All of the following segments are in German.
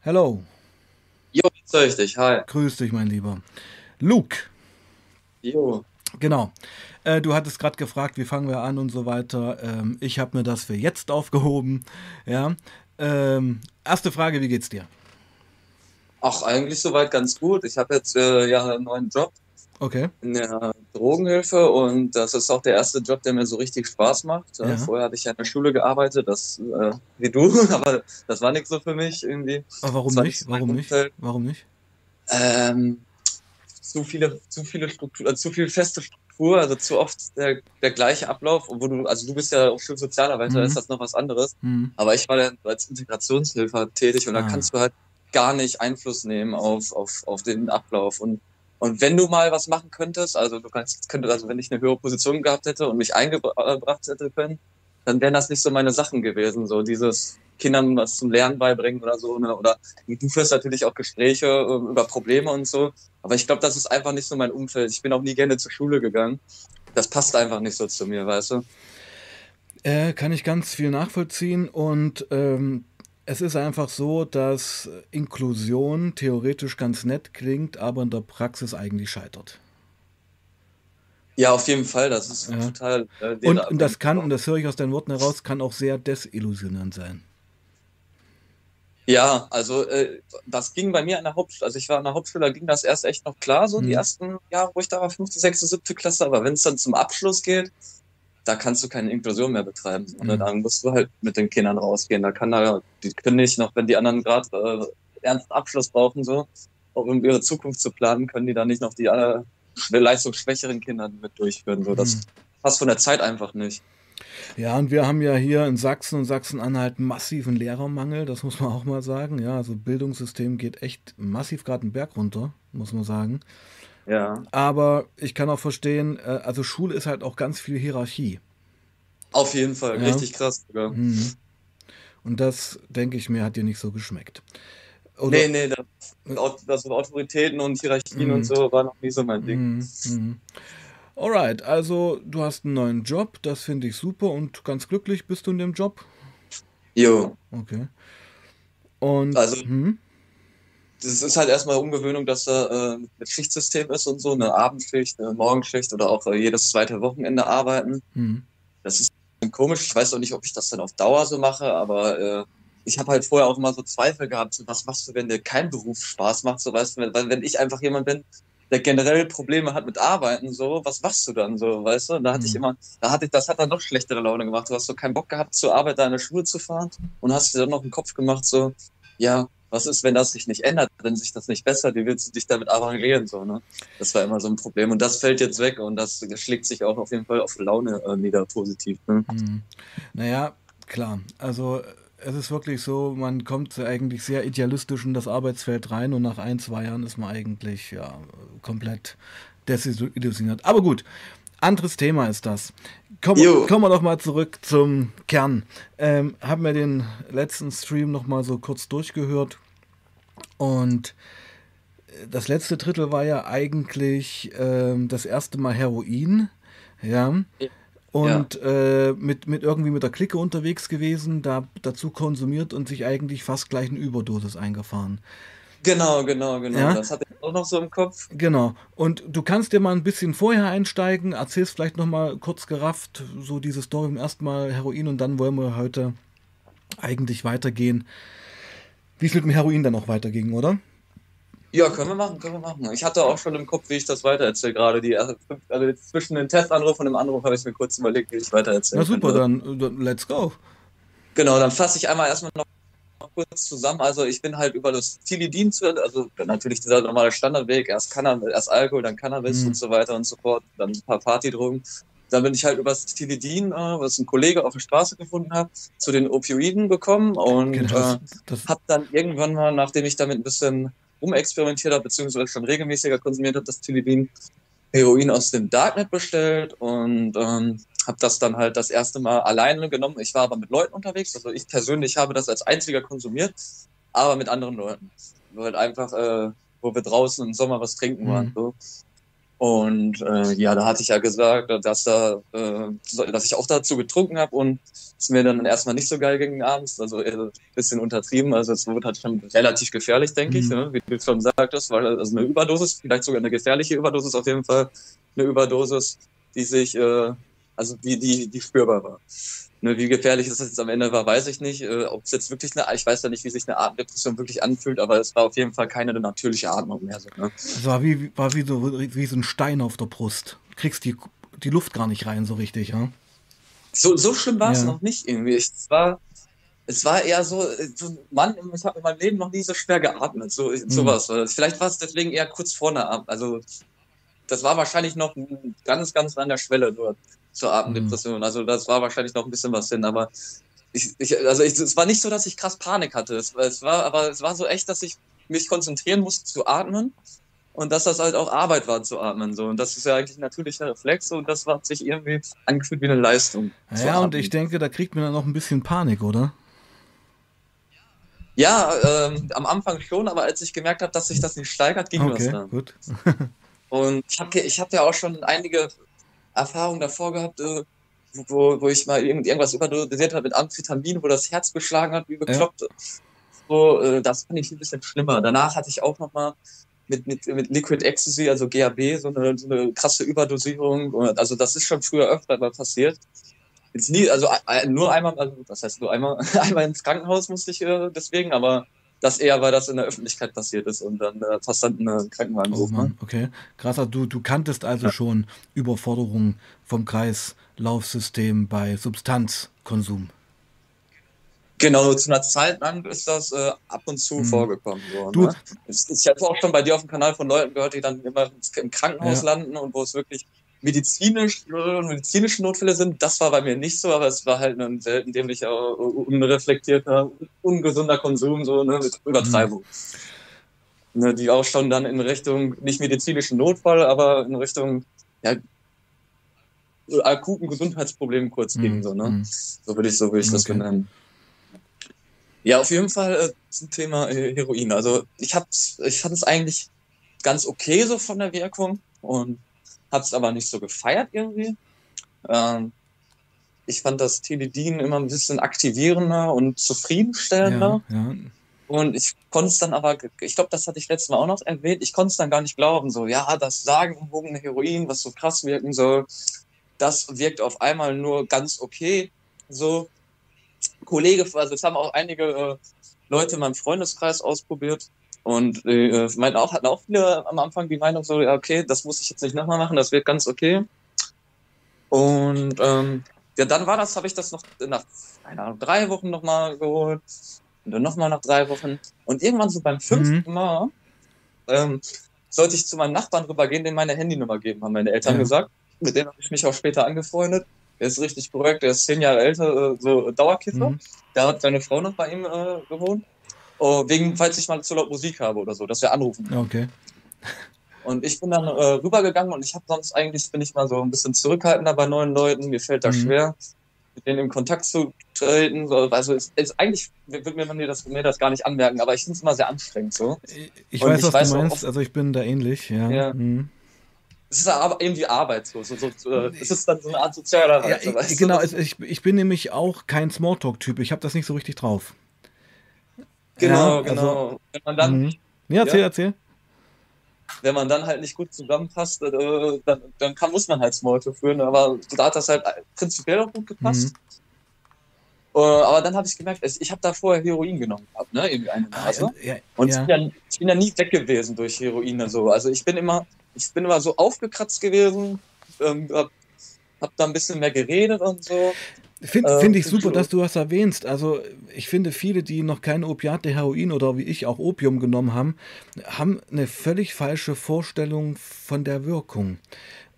Hello. Jo, jetzt höre ich dich. Hi. Grüß dich, mein Lieber. Luke. Jo. Genau. Äh, du hattest gerade gefragt, wie fangen wir an und so weiter. Ähm, ich habe mir das für jetzt aufgehoben. Ja. Ähm, erste Frage, wie geht's dir? Ach, eigentlich soweit ganz gut. Ich habe jetzt äh, ja einen neuen Job Okay. in der Drogenhilfe und das ist auch der erste Job, der mir so richtig Spaß macht. Äh, Ja. Vorher hatte ich ja in der Schule gearbeitet, das äh, wie du, aber das war nichts so für mich irgendwie. Aber warum nicht? Warum nicht? Warum nicht? Ähm, zu viele, zu viele Struktur, also zu viel feste Struktur, also zu oft der, der gleiche Ablauf, wo du, also du bist ja auch Schulsozialarbeiter, Mhm. ist das noch was anderes. Hm. Aber ich war dann als Integrationshilfer tätig und da Ah. kannst du halt gar nicht Einfluss nehmen auf, auf, auf den Ablauf. Und, und wenn du mal was machen könntest, also du kannst, könnte, also wenn ich eine höhere Position gehabt hätte und mich eingebracht hätte können, dann wären das nicht so meine Sachen gewesen. So dieses Kindern was zum Lernen beibringen oder so. Ne? Oder du führst natürlich auch Gespräche äh, über Probleme und so. Aber ich glaube, das ist einfach nicht so mein Umfeld. Ich bin auch nie gerne zur Schule gegangen. Das passt einfach nicht so zu mir, weißt du? Äh, kann ich ganz viel nachvollziehen und ähm, es ist einfach so, dass Inklusion theoretisch ganz nett klingt, aber in der Praxis eigentlich scheitert. Ja, auf jeden Fall. Das ist Ja. total. Äh, Und, und das kann, und das höre ich aus deinen Worten heraus, kann auch sehr desillusionierend sein. Ja, also äh, das ging bei mir an der Hauptschule, also ich war an der Hauptschule, da ging das erst echt noch klar, so Mhm. die ersten Jahre, wo ich da war, fünfte, sechste, siebte Klasse, aber wenn es dann zum Abschluss geht, da kannst du keine Inklusion mehr betreiben. Und Mhm. dann musst du halt mit den Kindern rausgehen. Da kann da, die können nicht noch, wenn die anderen gerade äh, ernsten Abschluss brauchen, so, um ihre Zukunft zu planen, können die da nicht noch die äh, schw- leistungsschwächeren Kinder mit durchführen. So, das Mhm. passt von der Zeit einfach nicht. Ja, und wir haben ja hier in Sachsen und Sachsen-Anhalt massiven Lehrermangel, das muss man auch mal sagen. Ja, also Bildungssystem geht echt massiv gerade einen Berg runter, muss man sagen. Ja. Aber ich kann auch verstehen, äh, also Schule ist halt auch ganz viel Hierarchie. Auf jeden Fall, Ja. richtig krass sogar. Mhm. Und das, denke ich mir, hat dir nicht so geschmeckt. Oder? Nee, nee, das, das mit Autoritäten und Hierarchien Mhm. und so war noch nie so mein Ding. Mhm. Mhm. Alright, also du hast einen neuen Job, das finde ich super und ganz glücklich bist du in dem Job. Jo, Okay. Und Also- hm? Das ist halt erstmal Umgewöhnung, dass da äh, mit Schichtsystem ist und so, eine Abendschicht, eine Morgenschicht oder auch äh, jedes zweite Wochenende arbeiten. Hm. Das ist komisch. Ich weiß auch nicht, ob ich das dann auf Dauer so mache, aber äh, ich habe halt vorher auch immer so Zweifel gehabt, so, was machst du, wenn dir kein Beruf Spaß macht, so weißt du, wenn- weil wenn ich einfach jemand bin, der generell Probleme hat mit Arbeiten, so, was machst du dann so, weißt du? Und da hatte ich Mhm. immer, da hatte ich, das hat dann noch schlechtere Laune gemacht. Du hast so keinen Bock gehabt, zur Arbeit da in der Schule zu fahren und hast dir dann noch einen Kopf gemacht, so, ja, was ist, wenn das sich nicht ändert, wenn sich das nicht bessert, wie willst du dich damit arrangieren, so, ne? Das war immer so ein Problem und das fällt jetzt weg und das schlägt sich auch auf jeden Fall auf Laune äh, nieder positiv, ne? Hm. Naja, klar. Also es ist wirklich so, man kommt eigentlich sehr idealistisch in das Arbeitsfeld rein und nach ein, zwei Jahren ist man eigentlich ja, komplett desillusioniert. Aber gut, anderes Thema ist das. Kommen, Jo. kommen wir doch mal zurück zum Kern. Ähm, haben wir den letzten Stream noch mal so kurz durchgehört und das letzte Drittel war ja eigentlich ähm, das erste Mal Heroin. Ja. Ja. Und äh, mit, mit irgendwie mit der Clique unterwegs gewesen, da dazu konsumiert und sich eigentlich fast gleich eine Überdosis eingefahren. Genau, genau, genau. Ja? Das hatte ich auch noch so im Kopf. Genau. Und du kannst dir mal ein bisschen vorher einsteigen, erzählst vielleicht noch mal kurz gerafft, so diese Story erstmal Heroin und dann wollen wir heute eigentlich weitergehen. Wie es mit dem Heroin dann auch weiterging, oder? Ja, können wir machen, können wir machen. Ich hatte auch schon im Kopf, wie ich das weitererzähle, gerade die also jetzt zwischen dem Testanruf und dem Anruf habe ich mir kurz überlegt, wie ich weitererzählen Na super, dann, dann let's go. Genau, dann fasse ich einmal erstmal noch noch kurz zusammen. Also ich bin halt über das Tilidin zu, also natürlich dieser normale Standardweg, erst Cannabis, erst Alkohol, dann Cannabis Mhm. und so weiter und so fort, dann ein paar Partydrogen. Dann bin ich halt über das Tilidin, äh, was ein Kollege auf der Straße gefunden hat, zu den Opioiden gekommen und Genau, äh, das, das, hab dann irgendwann mal, nachdem ich damit ein bisschen rumexperimentiert habe, beziehungsweise schon regelmäßiger konsumiert habe, das Tilidin, Heroin aus dem Darknet bestellt und ähm, habe das dann halt das erste Mal alleine genommen. Ich war aber mit Leuten unterwegs, also ich persönlich habe das als einziger konsumiert, aber mit anderen Leuten. Nur halt einfach, äh, wo wir draußen im Sommer was trinken Mhm. waren. So. Und äh, ja, da hatte ich ja gesagt, dass, da, äh, dass ich auch dazu getrunken habe und es mir dann erstmal nicht so geil ging abends, also ein bisschen untertrieben. Also es wurde halt schon relativ gefährlich, denke mhm. ich, ne? wie du schon sagtest, weil also eine Überdosis, vielleicht sogar eine gefährliche Überdosis, auf jeden Fall eine Überdosis, die sich, äh, also die, die, die spürbar war. Ne, wie gefährlich das jetzt am Ende war, weiß ich nicht. Äh, Ob es jetzt wirklich eine, ich weiß ja nicht, wie sich eine Atemdepression wirklich anfühlt, aber es war auf jeden Fall keine natürliche Atmung mehr. So, ne? Es war wie, war wie so, wie so ein Stein auf der Brust. Du kriegst die, die Luft gar nicht rein so richtig, ja? So, so schlimm war es ja. noch nicht irgendwie. Es war, es war eher so, so Mann, ich habe in meinem Leben noch nie so schwer geatmet, so mhm. sowas. Vielleicht war es deswegen eher kurz vorne ab. Also das war wahrscheinlich noch ganz, ganz an der Schwelle dort zur Atemdepression. Mhm. Also das war wahrscheinlich noch ein bisschen was hin, aber ich, ich, also ich, es war nicht so, dass ich krass Panik hatte. Es, es, war, aber es war so echt, dass ich mich konzentrieren musste zu atmen und dass das halt auch Arbeit war zu atmen. So. Und das ist ja eigentlich ein natürlicher Reflex und das hat sich irgendwie angefühlt wie eine Leistung. Ja, und ich denke, da kriegt man dann noch ein bisschen Panik, oder? Ja, ähm, am Anfang schon, aber als ich gemerkt habe, dass sich das nicht steigert, ging okay, das dann. Gut. und ich habe ich hab ja auch schon einige Erfahrung davor gehabt, äh, wo, wo ich mal irgendwas überdosiert habe mit Amphetamin, wo das Herz geschlagen hat, wie bekloppt. Ja. So, äh, das fand ich ein bisschen schlimmer. Danach hatte ich auch nochmal mit, mit, mit Liquid Ecstasy, also GHB, so eine, so eine krasse Überdosierung. Also das ist schon früher öfter mal passiert. Jetzt nie, also nur einmal, also das heißt nur einmal, einmal ins Krankenhaus musste ich äh, deswegen, aber das eher, weil das in der Öffentlichkeit passiert ist und dann äh, Passanten einen Krankenwagen oh, Mann, okay. Krasser, du, du kanntest also ja. schon Überforderung vom Kreislaufsystem bei Substanzkonsum. Genau, zu einer Zeit lang ist das äh, ab und zu hm. vorgekommen. So, du, ne? Ich habe auch schon bei dir auf dem Kanal von Leuten gehört, die dann immer im Krankenhaus ja. landen und wo es wirklich medizinisch, medizinische Notfälle sind. Das war bei mir nicht so, aber es war halt ein selten dämlicher, unreflektierter, ungesunder Konsum, so ne, mit Übertreibung. Mhm. Ne, die auch schon dann in Richtung, nicht medizinischen Notfall, aber in Richtung ja, akuten Gesundheitsproblemen kurz mhm. ging. So, ne? Mhm. so würde ich, so würde ich okay. das benennen. Ja, auf jeden Fall äh, zum Thema äh, Heroin. Also ich hab's, ich fand es eigentlich ganz okay so von der Wirkung und habe es aber nicht so gefeiert irgendwie. Ähm, ich fand das Teledin immer ein bisschen aktivierender und zufriedenstellender. Ja, ja. Und ich konnte es dann aber, ich glaube, das hatte ich letztes Mal auch noch erwähnt, ich konnte es dann gar nicht glauben, so, ja, das sagenumwogene Heroin, was so krass wirken soll, das wirkt auf einmal nur ganz okay. So, Kollege, also es haben auch einige äh, Leute in meinem Freundeskreis ausprobiert, und äh, meinten auch, hatten auch viele am Anfang die Meinung so, ja, okay, das muss ich jetzt nicht nochmal machen, das wird ganz okay. Und ähm, ja, dann war das, habe ich das noch nach, keine Ahnung, drei Wochen nochmal geholt. Und dann nochmal nach drei Wochen. Und irgendwann so beim fünften mhm. Mal ähm, sollte ich zu meinem Nachbarn rübergehen, dem meine Handynummer geben, haben meine Eltern ja. gesagt. Mit dem habe ich mich auch später angefreundet. Der ist richtig korrekt, der ist zehn Jahre älter, äh, so Dauerkiffer. Mhm. Da hat seine Frau noch bei ihm äh, gewohnt. Oh, wegen, falls ich mal zu laut Musik habe oder so, dass wir anrufen. Okay. Und ich bin dann äh, rübergegangen und ich habe sonst eigentlich, bin ich mal so ein bisschen zurückhaltender bei neuen Leuten. Mir fällt das mhm. schwer, mit denen in Kontakt zu treten. Also es, es, eigentlich würde mir, mir, das, mir das gar nicht anmerken, aber ich finde es immer sehr anstrengend so. Ich und weiß, ich was weiß du meinst, also ich bin da ähnlich, ja. ja. Mhm. Es ist aber irgendwie Arbeit so. so, so äh, es ist dann so eine Art sozialer Reiz. Ja, weißt genau, du? ich, ich bin nämlich auch kein Smalltalk-Typ. Ich habe das nicht so richtig drauf. Genau, ja, genau. Also, wenn man dann, mhm. Ja, erzähl, ja, erzähl. Wenn man dann halt nicht gut zusammenpasst, äh, dann, dann kann, muss man halt Smalltalk führen. Aber da hat das halt prinzipiell auch gut gepasst. Mhm. Äh, aber dann habe ich gemerkt, ich habe da vorher Heroin genommen gehabt, ne? Irgendwie eine ah, Nase. Ah, ja, und. Ich, bin ja, ich, bin ja, nie weg gewesen durch Heroin und so. Also ich bin immer, ich bin immer so aufgekratzt gewesen, ähm, hab, hab da ein bisschen mehr geredet und so. Finde äh, find ich super, dass du das erwähnst. Also ich finde, viele, die noch keine Opiate, Heroin oder wie ich auch Opium genommen haben, haben eine völlig falsche Vorstellung von der Wirkung.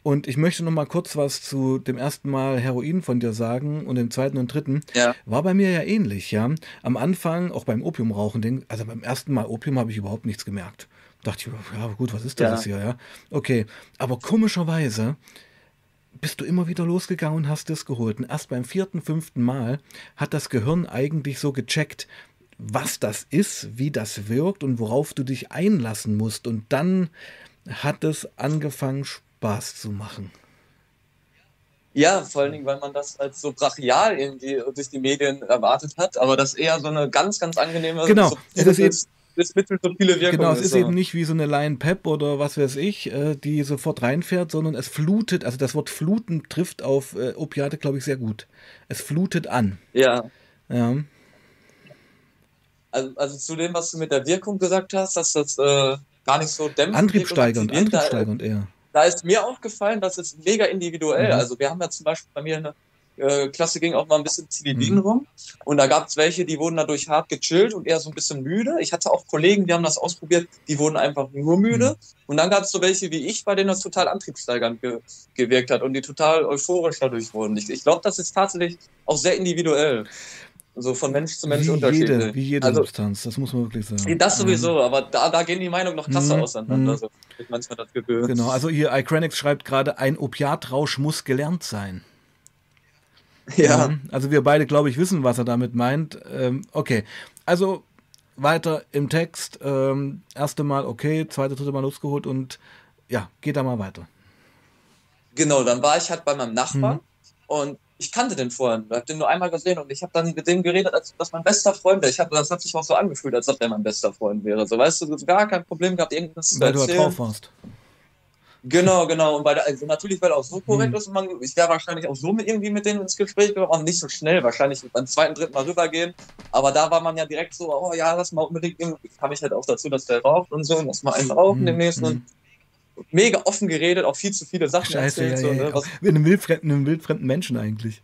Und ich möchte noch mal kurz was zu dem ersten Mal Heroin von dir sagen und dem zweiten und dritten. Ja. War bei mir ja ähnlich, ja. Am Anfang, auch beim Opiumrauchen, also beim ersten Mal Opium habe ich überhaupt nichts gemerkt. Dachte ich, ja gut, was ist das ja. hier, ja? Okay, aber komischerweise bist du immer wieder losgegangen und hast das geholt. Und erst beim vierten, fünften Mal hat das Gehirn eigentlich so gecheckt, was das ist, wie das wirkt und worauf du dich einlassen musst. Und dann hat es angefangen, Spaß zu machen. Ja, vor allen Dingen, weil man das als so brachial irgendwie durch die Medien erwartet hat, aber das eher so eine ganz, ganz angenehme, genau. es ist das Mittel so viele Wirkungen. Genau, es ist so. eben nicht wie so eine Lion Pep oder was weiß ich, äh, die sofort reinfährt, sondern es flutet, also das Wort fluten trifft auf äh, Opiate, glaube ich, sehr gut. Es flutet an. Ja. Ja. Also, also zu dem, was du mit der Wirkung gesagt hast, dass das äh, gar nicht so dämpft. Antriebssteigernd, Antriebssteigernd eher. Da ist mir aufgefallen, dass es mega individuell. Mhm. Also wir haben ja zum Beispiel bei mir eine äh, Klasse ging auch mal ein bisschen Zilidin mhm. rum. Und da gab es welche, die wurden dadurch hart gechillt und eher so ein bisschen müde. Ich hatte auch Kollegen, die haben das ausprobiert, die wurden einfach nur müde. Mhm. Und dann gab es so welche wie ich, bei denen das total antriebssteigernd ge gewirkt hat und die total euphorisch dadurch wurden. Ich, ich glaube, das ist tatsächlich auch sehr individuell. So von Mensch zu Mensch wie unterschiedlich. Jede, wie jede also, Substanz, das muss man wirklich sagen. Das sowieso, mhm. aber da, da gehen die Meinungen noch krasser mhm. auseinander. So, ich manchmal das Gefühl. Genau, also hier Icranix schreibt gerade, ein Opiatrausch muss gelernt sein. Ja. Also wir beide, glaube ich, wissen, was er damit meint. Ähm, okay, also weiter im Text. Ähm, erste Mal okay, zweite, dritte Mal losgeholt und ja, geht da mal weiter. Genau, dann war ich halt bei meinem Nachbarn mhm. und ich kannte den vorhin, ich habe den nur einmal gesehen und ich habe dann mit dem geredet, als dass mein bester Freund wäre. Ich hab, das hat sich auch so angefühlt, als ob der mein bester Freund wäre. So, weißt du, gar kein Problem gehabt, irgendwas Weil zu erzählen. du halt drauf warst. Genau, genau. Und bei der, also natürlich, weil er auch so korrekt mhm. ist, man, ich wäre wahrscheinlich auch so mit irgendwie mit denen ins Gespräch gekommen, auch nicht so schnell, wahrscheinlich beim zweiten, dritten Mal rübergehen. Aber da war man ja direkt so, oh ja, lass mal unbedingt, kam ich halt auch dazu, dass der raucht und so, lass mal einen rauchen mhm. demnächst. Und mega offen geredet, auch viel zu viele Sachen Scheiße, erzählt. Ja, so, ja, ne? mit einem wildfremden, einem wildfremden Menschen eigentlich.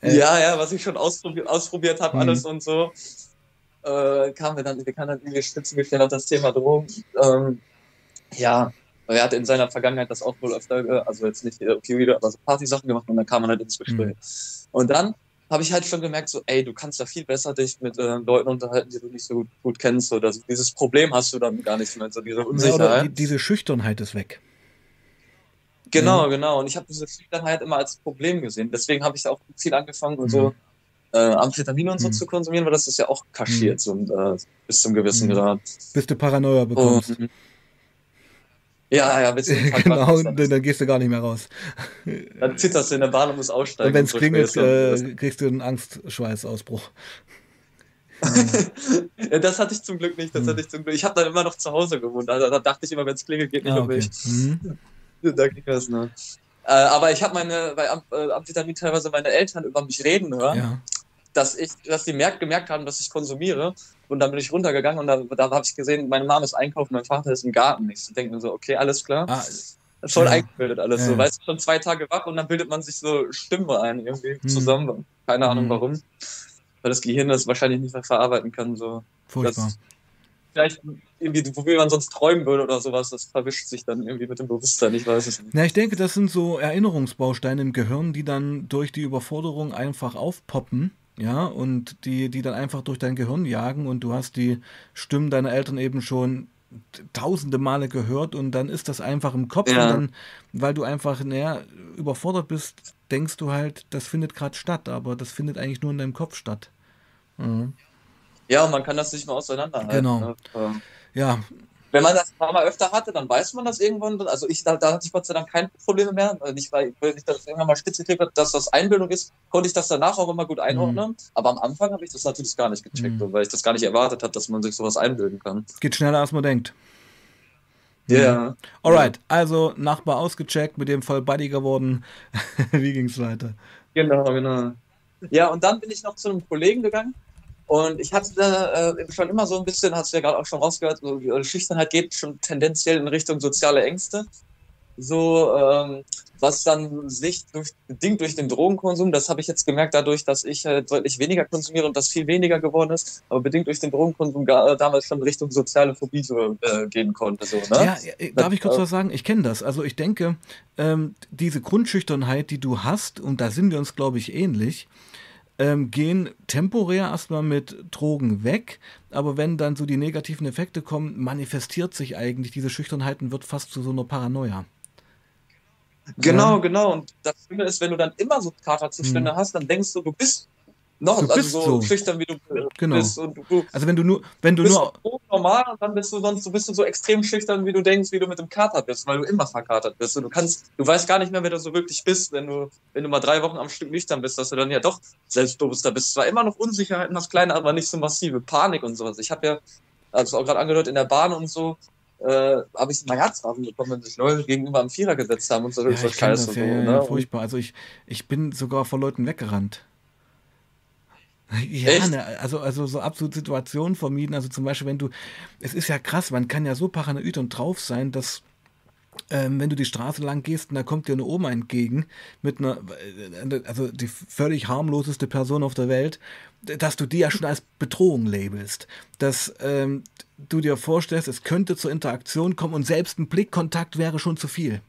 Äh. Ja, ja, was ich schon ausprobiert, ausprobiert habe, mhm. alles und so. Äh, kamen wir dann, wir kamen dann irgendwie spitzengestellt auf das Thema Drogen. Ähm, ja, er hatte in seiner Vergangenheit das auch wohl öfter, äh, also jetzt nicht Opioide, aber so Party-Sachen gemacht und dann kam man halt ins Gespräch. Mhm. Und dann habe ich halt schon gemerkt, so, ey, du kannst da viel besser dich mit äh, Leuten unterhalten, die du nicht so gut, gut kennst. Oder so. dieses Problem hast du dann gar nicht mehr, so diese Unsicherheit. Ja, die, diese Schüchternheit ist weg. Genau, mhm. genau. Und ich habe diese Schüchternheit immer als Problem gesehen. Deswegen habe ich auch viel angefangen, und so mhm. äh, Amphetamin und so mhm. zu konsumieren, weil das ist ja auch kaschiert, mhm. so, äh, bis zum gewissen mhm. Grad. Bis du Paranoia bekommst. Und, ja, ja, genau, dann, dann gehst du gar nicht mehr raus. Dann zitterst du in der Bahn und musst aussteigen. Und wenn es klingelt, äh, kriegst du einen Angstschweißausbruch. ja, das hatte ich zum Glück nicht. Das hm. hatte ich zum Glück. Ich habe dann immer noch zu Hause gewohnt. Also, da dachte ich immer, wenn es klingelt, geht nicht ah, okay. um mich. Mhm. Da ging das, ne? Äh, aber ich habe meine, bei Am äh, Amphetamin teilweise meine Eltern über mich reden hören. Ja dass ich, dass die merkt, gemerkt haben, dass ich konsumiere. Und dann bin ich runtergegangen und da, da habe ich gesehen, meine Mama ist einkaufen, mein Vater ist im Garten. Ich denke mir so, okay, alles klar. Ah, Voll ja. eingebildet alles ja. so. Weißt du, schon zwei Tage wach und dann bildet man sich so Stimmen ein, irgendwie hm. zusammen. Keine Ahnung hm. warum. Weil das Gehirn das wahrscheinlich nicht mehr verarbeiten kann. So. Furchtbar. Das, vielleicht irgendwie, wofür man sonst träumen würde oder sowas, das verwischt sich dann irgendwie mit dem Bewusstsein, ich weiß es nicht. Ja, ich denke, das sind so Erinnerungsbausteine im Gehirn, die dann durch die Überforderung einfach aufpoppen ja, und die, die dann einfach durch dein Gehirn jagen und du hast die Stimmen deiner Eltern eben schon tausende Male gehört und dann ist das einfach im Kopf ja. und dann, weil du einfach näher überfordert bist, denkst du halt, das findet gerade statt, aber das findet eigentlich nur in deinem Kopf statt. Mhm. Ja, und man kann das nicht mehr auseinanderhalten. Genau. Ne? Ja, wenn man das ein paar Mal öfter hatte, dann weiß man das irgendwann. Also ich, da, da hatte ich Gott sei Dank keine Probleme mehr. Weil ich, weil ich das irgendwann mal spitze gekriegt habe, dass das Einbildung ist, konnte ich das danach auch immer gut einordnen. Mhm. Aber am Anfang habe ich das natürlich gar nicht gecheckt, mhm. weil ich das gar nicht erwartet habe, dass man sich sowas einbilden kann. Geht schneller, als man denkt. Ja. Yeah. Mhm. Alright, also Nachbar ausgecheckt, mit dem Fall Buddy geworden. Wie ging es weiter? Genau, genau. Ja, und dann bin ich noch zu einem Kollegen gegangen, und ich hatte äh, schon immer so ein bisschen, hast du ja gerade auch schon rausgehört, so, die Schüchternheit geht schon tendenziell in Richtung soziale Ängste. So, ähm, was dann sich durch, bedingt durch den Drogenkonsum, das habe ich jetzt gemerkt dadurch, dass ich äh, deutlich weniger konsumiere und das viel weniger geworden ist, aber bedingt durch den Drogenkonsum gar, äh, damals schon Richtung soziale Phobie so, äh, gehen konnte. So, ne? Ja, darf ich kurz was sagen? Ich kenne das. Also ich denke, ähm, diese Grundschüchternheit, die du hast, und da sind wir uns, glaube ich, ähnlich, ähm, gehen temporär erstmal mit Drogen weg, aber wenn dann so die negativen Effekte kommen, manifestiert sich eigentlich diese Schüchternheit und wird fast zu so einer Paranoia. Genau, ja. genau. Und das Schlimme ist, wenn du dann immer so Katerzustände hm. hast, dann denkst du, du bist noch Du also bist so, so. schüchtern wie du Genau. bist und du, Also wenn du nur, wenn du bist nur, so normal und dann bist du sonst, du bist du so extrem schüchtern, wie du denkst, wie du mit dem Kater bist, weil du immer verkatert bist. Und du kannst, du weißt gar nicht mehr, wer du so wirklich bist, wenn du, wenn du mal drei Wochen am Stück nüchtern bist, dass du dann ja doch selbstbewusster bist. Zwar immer noch Unsicherheiten, das Kleine, aber nicht so massive Panik und sowas. Ich habe ja, also auch gerade angehört, in der Bahn und so, äh, habe ich mal Herzrasen bekommen, wenn sich Leute gegenüber am Vierer gesetzt haben und so, ja, so ich Scheiße. das, so, ja, ne? ja, Und- furchtbar. Also ich, ich bin sogar vor Leuten weggerannt. Ja, ne, also, also so absolut Situationen vermieden. Also zum Beispiel, wenn du, es ist ja krass, man kann ja so paranoid und drauf sein, dass ähm, wenn du die Straße lang gehst und da kommt dir eine Oma entgegen mit einer, äh, also die völlig harmloseste Person auf der Welt, dass du die ja schon als Bedrohung labelst. Dass ähm, du dir vorstellst, es könnte zur Interaktion kommen und selbst ein Blickkontakt wäre schon zu viel.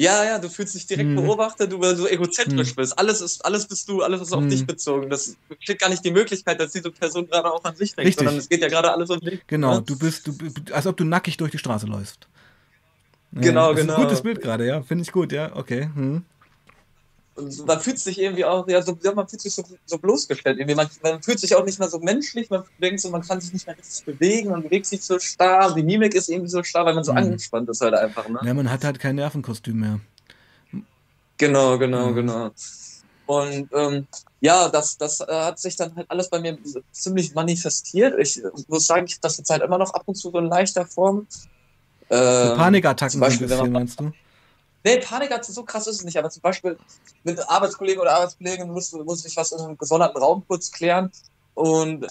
Ja, ja, du fühlst dich direkt Mhm. beobachtet, weil du so egozentrisch Mhm. bist. Alles ist, alles bist du, alles ist auf Mhm. dich bezogen. Das besteht gar nicht die Möglichkeit, dass diese Person gerade auch an sich denkt, Richtig. sondern es geht ja gerade alles um dich. Genau, ne? du bist, du, als ob du nackig durch die Straße läufst. Ja, Genau, das ist genau. ein gutes Bild gerade, ja. Finde ich gut, ja. Okay. Hm. Und man fühlt sich irgendwie auch, ja, so, ja man fühlt sich so, so bloßgestellt. Irgendwie. Man, man fühlt sich auch nicht mehr so menschlich, man denkt so, man kann sich nicht mehr richtig bewegen, man bewegt sich so starr, die Mimik ist irgendwie so starr, weil man so Mhm. angespannt ist halt einfach, ne? Ja, man hat halt kein Nervenkostüm mehr. Genau, genau, Mhm. genau. Und ähm, ja, das, das äh, hat sich dann halt alles bei mir ziemlich manifestiert. Ich äh, muss sagen, ich habe das jetzt halt immer noch ab und zu so in leichter Form. Ähm, Panikattacken zum Beispiel, wenn man- meinst du? Nee, Panik hat so krass ist es nicht, aber zum Beispiel mit Arbeitskollegen oder Arbeitskolleginnen muss, muss ich was in einem gesonderten Raum kurz klären und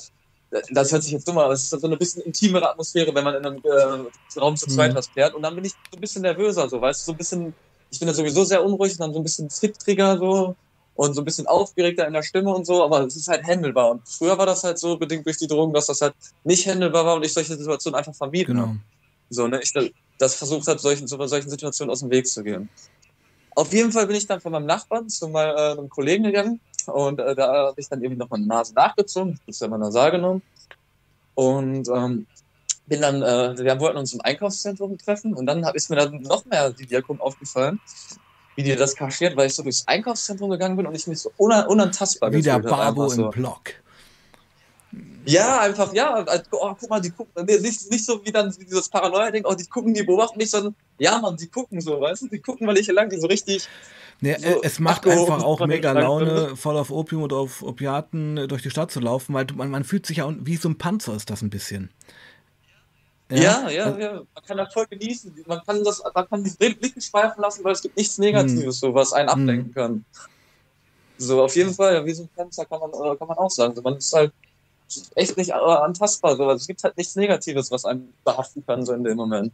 äh, das hört sich jetzt dumm an, aber es ist so eine bisschen intimere Atmosphäre, wenn man in einem äh, Raum zu zweit Mhm. was klärt und dann bin ich so ein bisschen nervöser, so, weißt du, so ein bisschen, ich bin ja sowieso sehr unruhig und dann so ein bisschen zittriger so und so ein bisschen aufgeregter in der Stimme und so, aber es ist halt handelbar und früher war das halt so bedingt durch die Drogen, dass das halt nicht handelbar war und ich solche Situationen einfach vermieden habe. Genau. So, ne, ich das versucht habe, solchen, so, solchen Situationen aus dem Weg zu gehen. Auf jeden Fall bin ich dann von meinem Nachbarn zu mal, äh, Kollegen gegangen und äh, da habe ich dann irgendwie noch meine Nase nachgezogen, das ist ja mal nasal genommen und ähm, bin dann, äh, wir wollten uns im Einkaufszentrum treffen und dann ist mir dann noch mehr die Wirkung aufgefallen, wie die das kaschiert, weil ich so durchs Einkaufszentrum gegangen bin und ich mich so una unantastbar Wie der Babo im Block. Ja, einfach, ja. Also, oh, guck mal, die gucken, nee, nicht, nicht so wie dann dieses Paranoia-Ding, oh, die gucken, die beobachten mich, sondern, ja, Mann, die gucken so, weißt du, die gucken, weil ich hier lang so richtig, Ne, So es macht einfach auch mega Laune, voll auf Opium oder auf Opiaten äh, durch die Stadt zu laufen, weil man, man fühlt sich ja wie so ein Panzer ist das ein bisschen. ja, ja, Also- ja, man kann das voll genießen, man kann das, man kann die Blicken schweifen lassen, weil es gibt nichts Negatives, so, was einen Hm. ablenken kann. So, auf jeden Fall, ja, wie so ein Panzer kann man, äh, kann man auch sagen, so, man ist halt echt nicht antastbar, so, also es gibt halt nichts Negatives, was einen behaften kann, so in dem Moment.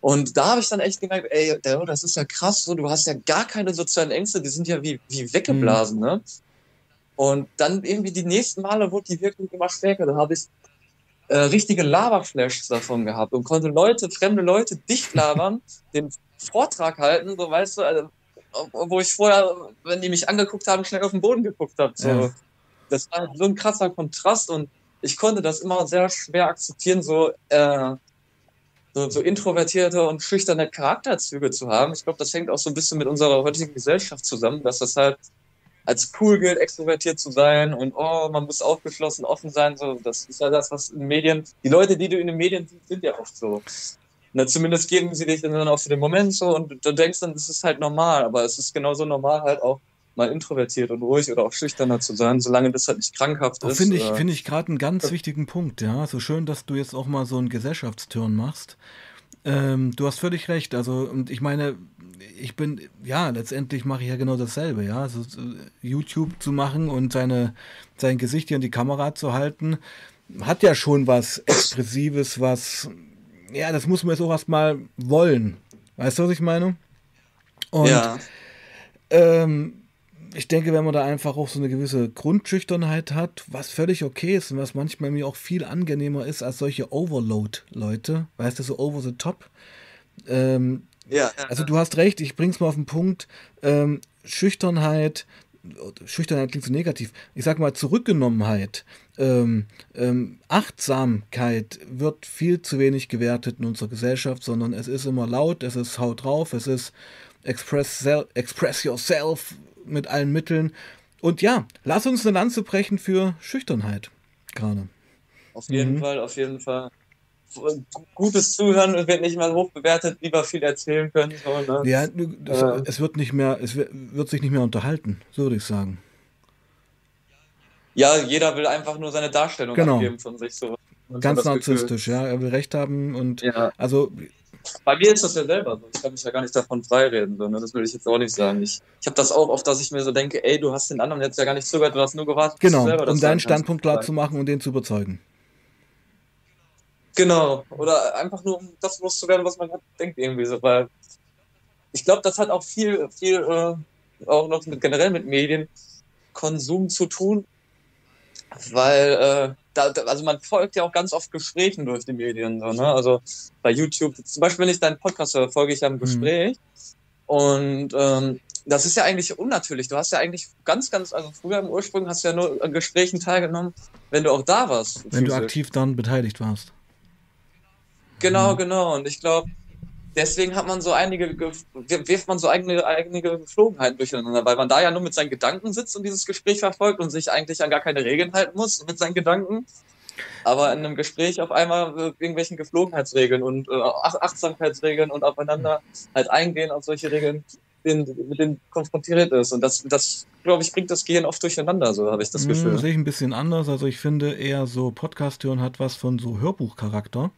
Und da habe ich dann echt gemerkt, ey, der- das ist ja krass, so, du hast ja gar keine sozialen Ängste, die sind ja wie, wie weggeblasen, ne? Und dann irgendwie die nächsten Male wurde die Wirkung immer stärker. Da habe ich äh, richtige Lava-Flashs davon gehabt und konnte Leute, fremde Leute dicht labern, den Vortrag halten, so weißt du, also, wo ich vorher, wenn die mich angeguckt haben, schnell auf den Boden geguckt habe. So. Ja. Das war so ein krasser Kontrast und ich konnte das immer sehr schwer akzeptieren, so, äh, so, so introvertierte und schüchterne Charakterzüge zu haben. Ich glaube, das hängt auch so ein bisschen mit unserer heutigen Gesellschaft zusammen, dass das halt als cool gilt, extrovertiert zu sein und oh, man muss aufgeschlossen, offen sein. So, das ist ja das, was in den Medien, die Leute, die du in den Medien siehst, sind ja oft so. Na, zumindest geben sie dich dann auch für den Moment so und du denkst dann, das ist halt normal, aber es ist genauso normal halt auch mal introvertiert und ruhig oder auch schüchterner zu sein, solange das halt nicht krankhaft ist. Finde ich, äh, finde ich gerade einen ganz wichtigen Punkt, ja. So schön, dass du jetzt auch mal so einen Gesellschaftsturn machst. Ähm, du hast völlig recht. Also, und ich meine, ich bin, ja, letztendlich mache ich ja genau dasselbe, ja. Also, so, YouTube zu machen und seine, sein Gesicht hier in die Kamera zu halten, hat ja schon was Expressives, was, ja, das muss man jetzt auch erstmal wollen. Weißt du, was ich meine? Und ja. ähm, ich denke, wenn man da einfach auch so eine gewisse Grundschüchternheit hat, was völlig okay ist und was manchmal mir auch viel angenehmer ist als solche Overload-Leute, weißt du, so over the top. Ähm, Ja, also du hast recht, ich bring's mal auf den Punkt. Ähm, Schüchternheit, Schüchternheit klingt so negativ. Ich sag mal Zurückgenommenheit, ähm, ähm, Achtsamkeit wird viel zu wenig gewertet in unserer Gesellschaft, sondern es ist immer laut, es ist haut drauf, es ist express, express yourself mit allen Mitteln. Und ja, lass uns eine Lanze brechen für Schüchternheit gerade. Auf jeden mhm. Fall, auf jeden Fall. Gutes Zuhören wird nicht mal hoch bewertet, lieber viel erzählen können. So, ne? Ja, das, äh. es wird nicht mehr, es wird, wird sich nicht mehr unterhalten, so würde ich sagen. Ja, jeder will einfach nur seine Darstellung genau. abgeben von sich. So. Ganz narzisstisch, Gefühl. ja. Er will Recht haben und ja. also bei mir ist das ja selber so. Ich kann mich ja gar nicht davon freireden. So, ne? Das will ich jetzt auch nicht sagen. Ich, ich habe das auch oft, dass ich mir so denke, ey, du hast den anderen jetzt ja gar nicht zugehört, du hast nur gewartet, genau, um deinen Standpunkt klar zu machen und den zu überzeugen. Genau. Oder einfach nur, um das loszuwerden, was man gerade denkt, irgendwie so. Weil ich glaube, das hat auch viel, viel äh, auch noch mit, generell mit Medienkonsum zu tun. Weil äh, da, also man folgt ja auch ganz oft Gesprächen durch die Medien. So, ne? Also bei YouTube, zum Beispiel, wenn ich deinen Podcast höre, folge ich ja einem mhm. Gespräch. Mhm. Und ähm, das ist ja eigentlich unnatürlich. Du hast ja eigentlich ganz, ganz, also früher im Ursprung hast du ja nur an Gesprächen teilgenommen, wenn du auch da warst. Wenn physisch. du aktiv dann beteiligt warst. Genau, mhm. genau. Und ich glaube, deswegen hat man so einige, wirft man so eigene, eigene Geflogenheiten durcheinander, weil man da ja nur mit seinen Gedanken sitzt und dieses Gespräch verfolgt und sich eigentlich an gar keine Regeln halten muss mit seinen Gedanken. Aber in einem Gespräch auf einmal irgendwelchen Geflogenheitsregeln und äh, Achtsamkeitsregeln und aufeinander halt eingehen auf solche Regeln, mit denen konfrontiert ist. Und das, das glaube ich, bringt das Gehirn oft durcheinander, so habe ich das hm, Gefühl. Sehe ich ein bisschen anders. Also ich finde eher so Podcast hören hat was von so Hörbuchcharakter.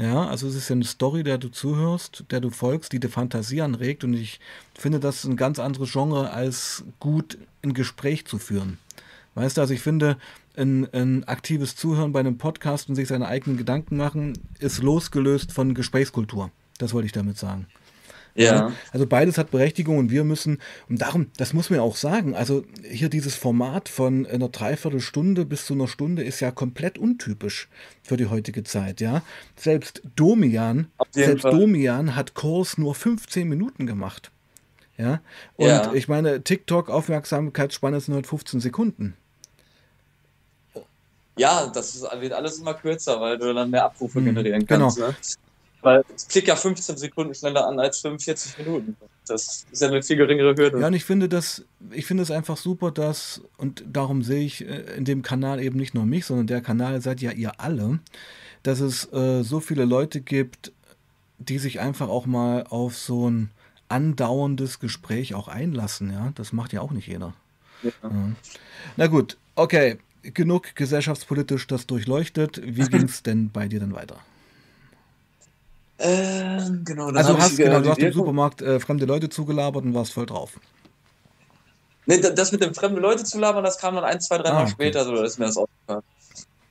Ja, also es ist ja eine Story, der du zuhörst, der du folgst, die dir Fantasie anregt und ich finde, das ist ein ganz anderes Genre, als gut ein Gespräch zu führen. Weißt du, also ich finde, ein, ein aktives Zuhören bei einem Podcast und sich seine eigenen Gedanken machen, ist losgelöst von Gesprächskultur. Das wollte ich damit sagen. Ja. Also beides hat Berechtigung und wir müssen, und darum, das muss man auch sagen, also hier dieses Format von einer Dreiviertelstunde bis zu einer Stunde ist ja komplett untypisch für die heutige Zeit, ja. Selbst Domian, selbst Fall. Domian hat Kurs nur 15 Minuten gemacht. Ja. Und ja. ich meine, TikTok Aufmerksamkeitsspanne sind 115 Sekunden. Ja, das ist, wird alles immer kürzer, weil du dann mehr Abrufe hm, generieren kannst. Genau. Ne? Weil es klickt ja 15 Sekunden schneller an als 45 Minuten. Das ist ja eine viel geringere Hürde. Ja, und ich finde das, ich finde es einfach super, dass, und darum sehe ich äh, in dem Kanal eben nicht nur mich, sondern der Kanal seid ja ihr alle, dass es äh, so viele Leute gibt, die sich einfach auch mal auf so ein andauerndes Gespräch auch einlassen, ja. Das macht ja auch nicht jeder. Ja. Ja. Na gut, okay. Genug gesellschaftspolitisch das durchleuchtet. Wie ging es denn bei dir dann weiter? Äh, genau, also hast, genau, du hast im Supermarkt äh, fremde Leute zugelabert und warst voll drauf. Nee, das mit dem fremde Leute zulabern, das kam dann ein, zwei, drei ah, Mal okay. später, so ist mir das aufgefallen.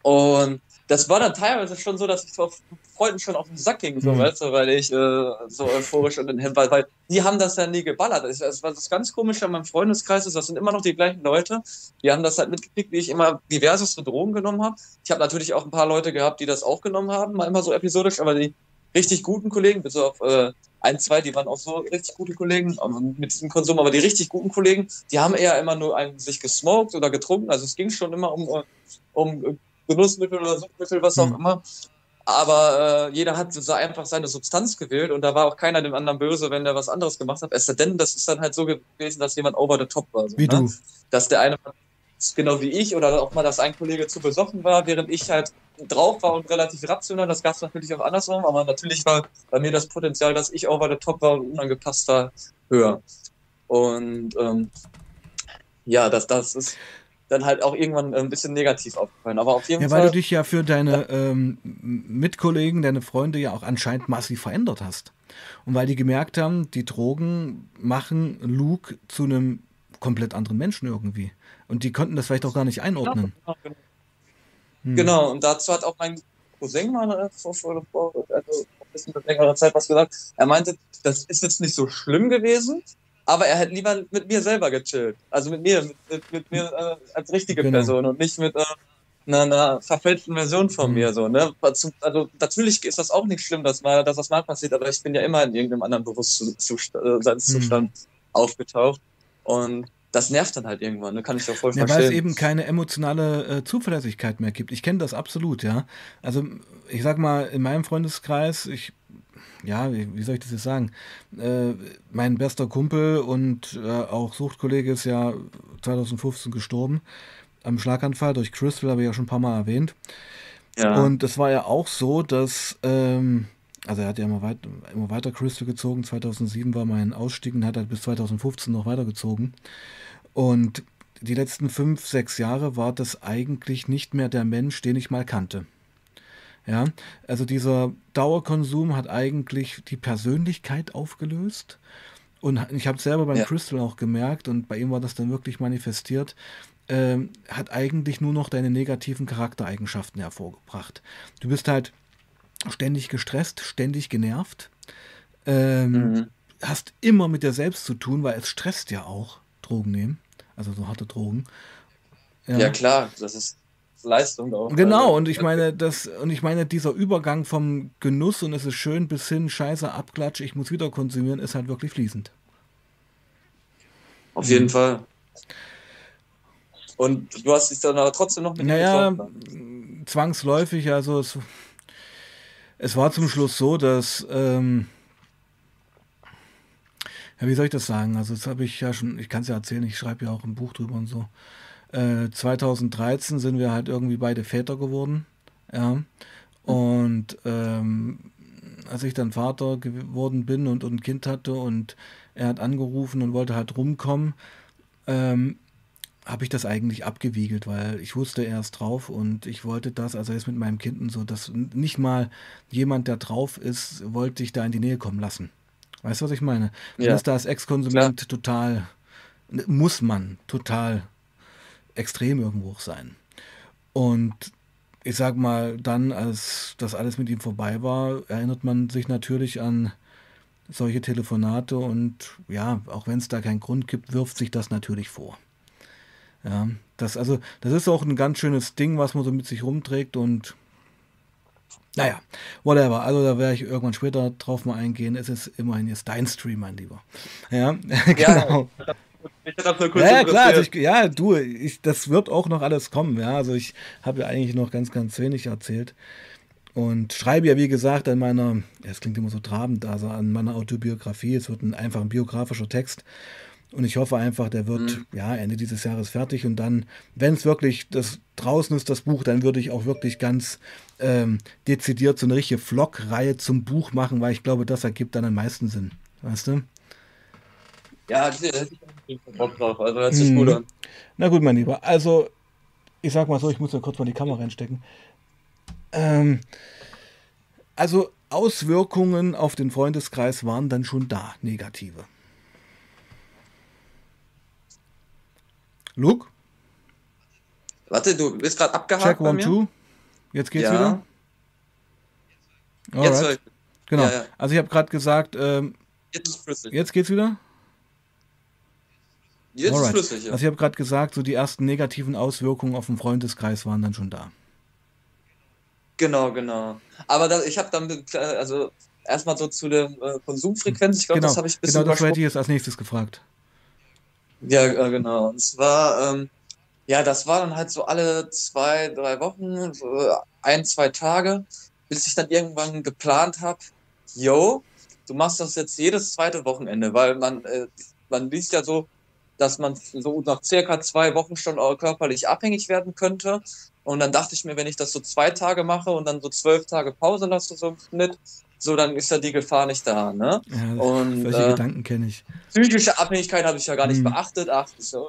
Und das war dann teilweise schon so, dass ich auf Freunden schon auf den Sack ging, so, mhm. weißt du, weil ich äh, so euphorisch und in weil, weil die haben das ja nie geballert. Das, das war das ganz Komische an meinem Freundeskreis ist, das sind immer noch die gleichen Leute. Die haben das halt mitgekriegt, wie ich immer diverseste Drogen genommen habe. Ich habe natürlich auch ein paar Leute gehabt, die das auch genommen haben, mal immer so episodisch, aber die richtig guten Kollegen, bis auf äh, ein, zwei, die waren auch so richtig gute Kollegen mit diesem Konsum, aber die richtig guten Kollegen, die haben eher immer nur einen, sich gesmoked oder getrunken. Also es ging schon immer um, äh, um Genussmittel oder Suchtmittel, was auch mhm. immer. Aber äh, jeder hat so einfach seine Substanz gewählt und da war auch keiner dem anderen böse, wenn der was anderes gemacht hat. Es denn, das ist dann halt so gewesen, dass jemand over the top war. So, wie ne? du. Dass der eine genau wie ich oder auch mal, dass ein Kollege zu besoffen war, während ich halt drauf war und relativ rational. Das gab es natürlich auch andersrum, aber natürlich war bei mir das Potenzial, dass ich over the top war und unangepasst war, höher. Und ähm, ja, das, das ist dann halt auch irgendwann ein bisschen negativ aufgefallen. Aber auf jeden ja, Fall. Weil du dich ja für deine ähm, Mitkollegen, deine Freunde ja auch anscheinend massiv verändert hast. Und weil die gemerkt haben, die Drogen machen Luke zu einem komplett anderen Menschen irgendwie. Und die konnten das vielleicht auch gar nicht einordnen. Genau, genau. Hm. genau. und dazu hat auch mein Cousin mal äh, vor, vor, vor also ein bisschen längerer Zeit was gesagt. Er meinte, das ist jetzt nicht so schlimm gewesen, aber er hätte lieber mit mir selber gechillt. Also mit mir, mit, mit, mit mir äh, als richtige genau. Person und nicht mit äh, einer, einer verfälschten Version von mhm. mir. So, ne? Also, natürlich ist das auch nicht schlimm, dass, mal, dass das mal passiert, aber ich bin ja immer in irgendeinem anderen Bewusstseinszustand mhm. aufgetaucht. Und das nervt dann halt irgendwann, ne? kann ich doch voll ja, verstehen. Weil es eben keine emotionale äh, Zuverlässigkeit mehr gibt. Ich kenne das absolut, ja. Also ich sag mal, in meinem Freundeskreis, ich, ja, wie, wie soll ich das jetzt sagen? Äh, mein bester Kumpel und äh, auch Suchtkollege ist ja 2015 gestorben. Am Schlaganfall durch Crystal, habe ich ja schon ein paar Mal erwähnt. Ja. Und es war ja auch so, dass, ähm, also er hat ja immer, weit, immer weiter Crystal gezogen. 2007 war mein Ausstieg und hat halt bis 2015 noch weitergezogen. Und die letzten fünf, sechs Jahre war das eigentlich nicht mehr der Mensch, den ich mal kannte. Ja, also dieser Dauerkonsum hat eigentlich die Persönlichkeit aufgelöst. Und ich habe selber beim Ja. Crystal auch gemerkt, und bei ihm war das dann wirklich manifestiert, ähm, hat eigentlich nur noch deine negativen Charaktereigenschaften hervorgebracht. Du bist halt ständig gestresst, ständig genervt, ähm, Mhm. hast immer mit dir selbst zu tun, weil es stresst ja auch, Drogen nehmen, also so harte Drogen. Ja. klar, das ist Leistung auch. Genau, Also, und ich meine, das, und ich meine, dieser Übergang vom Genuss und es ist schön bis hin, scheiße, Abklatsch, ich muss wieder konsumieren, ist halt wirklich fließend. Auf Mhm. jeden Fall. Und du hast dich dann aber trotzdem noch mit Naja, getroffen. zwangsläufig, also es, es war zum Schluss so, dass, ähm, ja, wie soll ich das sagen? Also, das habe ich ja schon, ich kann es ja erzählen, ich schreibe ja auch ein Buch drüber und so. Äh, 2013 sind wir halt irgendwie beide Väter geworden, ja. Und ähm, als ich dann Vater geworden bin und, und ein Kind hatte und er hat angerufen und wollte halt rumkommen, ähm, habe ich das eigentlich abgewiegelt, weil ich wusste, er ist drauf und ich wollte das, also er ist mit meinem Kind und so, dass nicht mal jemand, der drauf ist, wollte ich da in die Nähe kommen lassen. Weißt du, was ich meine? Man Ja. ist da als Ex-Konsument total, muss man total extrem irgendwo auch sein. Und ich sag mal, dann, als das alles mit ihm vorbei war, erinnert man sich natürlich an solche Telefonate und ja, auch wenn es da keinen Grund gibt, wirft sich das natürlich vor. Ja, das, also, das ist auch ein ganz schönes Ding, was man so mit sich rumträgt und naja, whatever. Also da werde ich irgendwann später drauf mal eingehen. Es ist immerhin jetzt dein Stream, mein Lieber. Ja, genau. Ich hab nur kurz Ja, ja, klar, also ich, ja, du, ich, das wird auch noch alles kommen, ja. Also ich habe ja eigentlich noch ganz, ganz wenig erzählt. Und schreibe ja, wie gesagt, an meiner, ja, es klingt immer so trabend, also an meiner Autobiografie. Es wird ein einfach ein biografischer Text. Und ich hoffe einfach, der wird Mhm. ja Ende dieses Jahres fertig. Und dann, wenn es wirklich das draußen ist, das Buch, dann würde ich auch wirklich ganz ähm, dezidiert so eine richtige Vlog-Reihe zum Buch machen, weil ich glaube, das ergibt dann am meisten Sinn. Weißt du? Ja, da hätte ich auf jeden Fall Bock drauf. Also hört sich Mhm. gut an. Na gut, mein Lieber. Also, ich sag mal so, ich muss ja kurz mal die Kamera reinstecken. Ähm, also, Auswirkungen auf den Freundeskreis waren dann schon da, negative. Luke, Warte, du bist gerade abgehakt check one, two. Jetzt geht's Ja. wieder? Jetzt, hör Alright. ich, Genau. ja, ja. Also, ich habe gerade gesagt, ähm, jetzt ist flüssig. jetzt geht's wieder? Jetzt Alright. ist flüssig, ja. Also, ich habe gerade gesagt, so die ersten negativen Auswirkungen auf den Freundeskreis waren dann schon da. Genau, genau. Aber da, ich habe dann, äh, also erstmal so zu der äh, Konsumfrequenz, ich glaube, Genau, das habe ich ein bisschen genau das hätte ich jetzt als nächstes gefragt. Ja, äh, genau. Und zwar, ähm, ja, das war dann halt so alle zwei, drei Wochen, so ein, zwei Tage, bis ich dann irgendwann geplant habe, yo, du machst das jetzt jedes zweite Wochenende, weil man, äh, man liest ja so, dass man so nach circa zwei Wochen schon körperlich abhängig werden könnte. Und dann dachte ich mir, wenn ich das so zwei Tage mache und dann so zwölf Tage Pause lasse, so im Schnitt, so dann ist ja die Gefahr nicht da, ne? Ja, Und, solche äh, Gedanken kenne ich. Psychische Abhängigkeit habe ich ja gar nicht Mhm. beachtet. Ach, ist ja,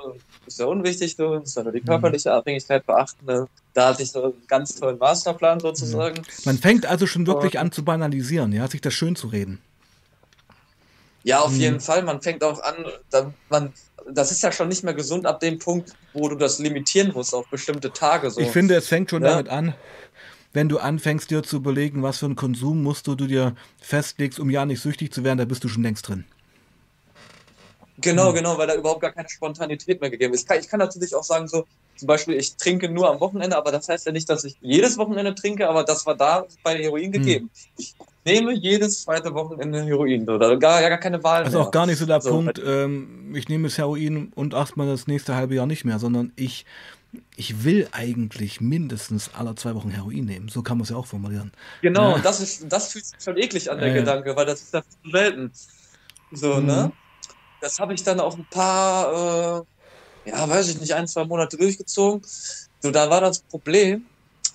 ist ja unwichtig, du musst ja nur die körperliche Abhängigkeit beachten. Ne? Da hatte ich so einen ganz tollen Masterplan sozusagen. Man fängt also schon wirklich an zu banalisieren, ja, sich das schön zu reden. Ja, auf Mhm. jeden Fall. Man fängt auch an, da, man, das ist ja schon nicht mehr gesund ab dem Punkt, wo du das limitieren musst auf bestimmte Tage. So. Ich finde, es fängt schon Ja. damit an, wenn du anfängst, dir zu überlegen, was für einen Konsum musst du, du dir festlegst, um ja nicht süchtig zu werden, da bist du schon längst drin. Genau, Mhm. genau, weil da überhaupt gar keine Spontanität mehr gegeben ist. Ich kann, ich kann natürlich auch sagen, so, zum Beispiel, ich trinke nur am Wochenende, aber das heißt ja nicht, dass ich jedes Wochenende trinke, aber das war da bei. Heroin gegeben. Ich nehme jedes zweite Wochenende Heroin, da gar, ja, gar keine Wahl Also mehr. auch gar nicht so der So, Punkt, ähm, ich nehme das Heroin und erstmal das nächste halbe Jahr nicht mehr, sondern ich, ich will eigentlich mindestens alle zwei Wochen Heroin nehmen. So kann man es ja auch formulieren. Genau, Ja. und das ist, das fühlt sich schon eklig an, der ja. Gedanke, weil das ist ja viel selten. So, Mhm. ne? Das habe ich dann auch ein paar, äh, ja, weiß ich nicht, ein, zwei Monate durchgezogen. So, da war das Problem,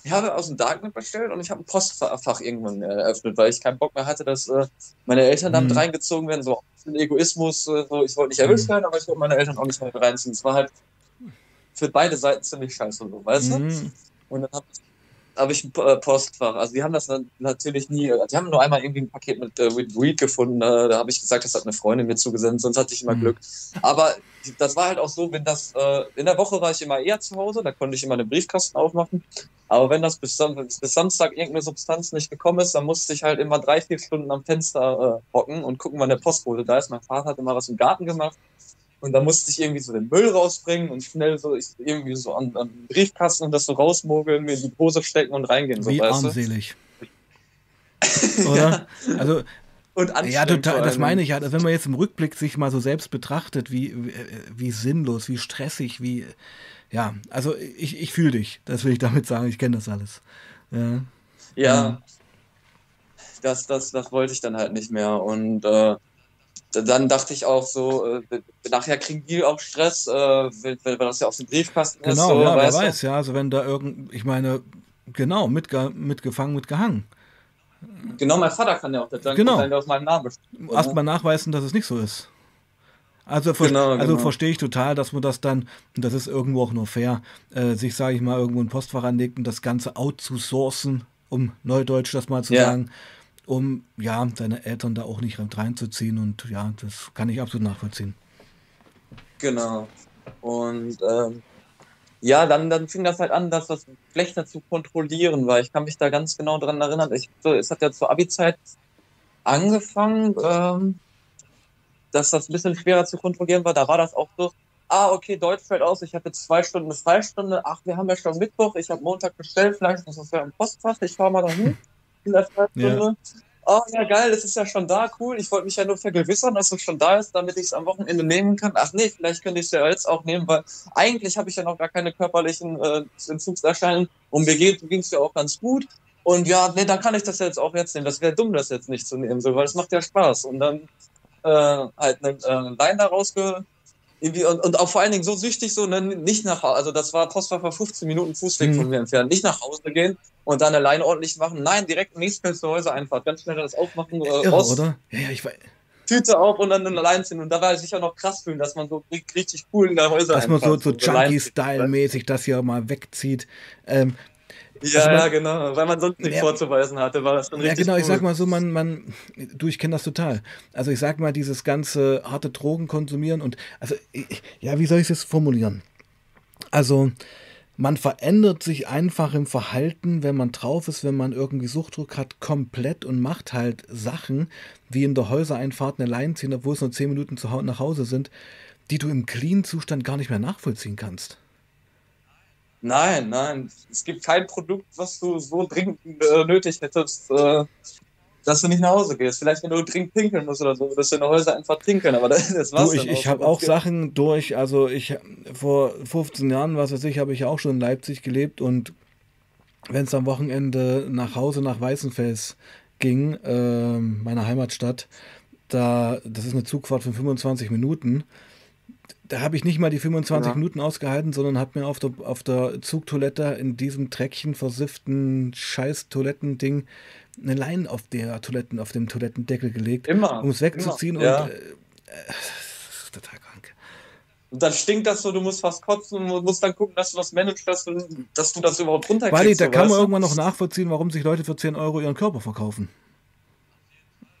ich habe aus dem Darknet bestellt und ich habe ein Postfach irgendwann eröffnet, weil ich keinen Bock mehr hatte, dass äh, meine Eltern damit mhm. reingezogen werden. So ein Egoismus, äh, so, ich wollte nicht erwischt mhm. werden, aber ich wollte meine Eltern auch nicht mehr reinziehen. Es war halt für beide Seiten ziemlich scheiße, so, weißt mhm. du? Und dann habe ich habe ich ein äh, Postfach. Also die haben das natürlich nie, die haben nur einmal irgendwie ein Paket mit, äh, Weed gefunden. Da, da habe ich gesagt, das hat eine Freundin mir zugesendet, sonst hatte ich immer mhm. Glück. Aber das war halt auch so, wenn das, äh, in der Woche war ich immer eher zu Hause, da konnte ich immer den Briefkasten aufmachen. Aber wenn das bis, bis Samstag irgendeine Substanz nicht gekommen ist, dann musste ich halt immer drei, vier Stunden am Fenster äh, hocken und gucken, wann der Postbote da ist. Mein Vater hat immer was im Garten gemacht. Und da musste ich irgendwie so den Müll rausbringen und schnell so ich, irgendwie so an, an den Briefkasten und das so rausmogeln, mir in die Hose stecken und reingehen. So, Wie armselig. Oder? ja. Also und ja, total, das meine ich ja. Also wenn man jetzt im Rückblick sich mal so selbst betrachtet, wie, wie, wie sinnlos, wie stressig, wie. Ja, also ich, ich fühle dich, das will ich damit sagen, ich kenne das alles. Ja. ja. Das, das, das wollte ich dann halt nicht mehr. Und äh, dann dachte ich auch so, äh, nachher kriegen die auch Stress, äh, weil, weil das ja auf dem Briefkasten genau, ist. Genau, so, ja, wer weiß, ja, also wenn da irgend, ich meine, genau, mitge mitgefangen, mitgehangen. Genau, mein Vater kann ja auch das dann genau. sein, der aus meinem Namen bestimmt. Erstmal nachweisen, dass es nicht so ist. Also, genau, also genau. verstehe ich total, dass man das dann, und das ist irgendwo auch nur fair, äh, sich, sage ich mal, irgendwo ein Postfach anlegt und das Ganze outzusourcen, um Neudeutsch das mal zu ja. sagen, um ja seine Eltern da auch nicht reinzuziehen und ja, das kann ich absolut nachvollziehen. Genau. Und ähm, ja, dann, dann fing das halt an, das was schlechter zu kontrollieren, weil ich kann mich da ganz genau dran erinnern. Ich, so, es hat ja zur Abi-Zeit angefangen, ähm, dass das ein bisschen schwerer zu kontrollieren war. Da war das auch so, ah, okay, Deutsch fällt aus, ich habe jetzt zwei Stunden eine Freistunde, ach, wir haben ja schon Mittwoch, ich habe Montag bestellt, vielleicht ist das ja im Postfach, ich fahre mal dahin in der Freistunde. Ja. Oh ja, geil, das ist ja schon da, cool. Ich wollte mich ja nur vergewissern, dass es schon da ist, damit ich es am Wochenende nehmen kann. Ach nee, vielleicht könnte ich es ja jetzt auch nehmen, weil eigentlich habe ich ja noch gar keine körperlichen äh, Entzugserscheinungen und mir ging es ja auch ganz gut. Und ja, nee, dann kann ich das jetzt auch jetzt nehmen. Das wäre dumm, das jetzt nicht zu nehmen, so, weil es macht ja Spaß. Und dann äh, halt einen äh, Line da rausge und, und auch vor allen Dingen so süchtig, so ne, nicht nach Hause, also das war Postfach war 15 Minuten Fußweg mhm. von mir entfernt, nicht nach Hause gehen und dann alleine ordentlich machen, nein, direkt nächste Häuser einfach, ganz schnell das aufmachen, äh, Irre, raus, oder? Ja, ich weiß. Tüte auf und dann allein sind. Und da war ich sicher noch krass fühlen, dass man so richtig cool in der Häuser Dass man so, so Junkie-Style-mäßig das hier mal wegzieht. Ähm, ja, also man, ja, genau. Weil man sonst nichts ja, vorzuweisen hatte, war das dann richtig. Ja, genau, cool. ich sag mal so, man, man, du, ich kenne das total. Also ich sag mal, dieses ganze harte Drogen konsumieren und, also, ich, ja, wie soll ich es formulieren? Also, man verändert sich einfach im Verhalten, wenn man drauf ist, wenn man irgendwie Suchtdruck hat, komplett und macht halt Sachen, wie in der Häusereinfahrt eine Leine ziehen, obwohl es nur zehn Minuten zu, nach Hause sind, die du im Clean-Zustand gar nicht mehr nachvollziehen kannst. Nein, nein. Es gibt kein Produkt, was du so dringend äh, nötig hättest, äh, dass du nicht nach Hause gehst. Vielleicht, wenn du dringend pinkeln musst oder so, dass du in der Häuser einfach pinkeln, aber das, das war's du, Ich, ich habe auch Sachen durch, also ich vor 15 Jahren, was weiß ich, habe ich auch schon in Leipzig gelebt und wenn es am Wochenende nach Hause nach Weißenfels ging, äh, meiner Heimatstadt, da, das ist eine Zugfahrt von 25 Minuten da habe ich nicht mal die 25 ja. Minuten ausgehalten, sondern habe mir auf der, auf der Zugtoilette in diesem Dreckchen versifften Scheiß-Toilettending eine Leine auf der Toiletten, auf dem Toilettendeckel gelegt, um es wegzuziehen ja. und äh, das ist total krank. Und dann stinkt das so, du musst fast kotzen und musst dann gucken, dass du das managst, dass du, dass du das überhaupt runterkriegst. Wally, da kann man irgendwann noch nachvollziehen, warum sich Leute für 10 Euro ihren Körper verkaufen.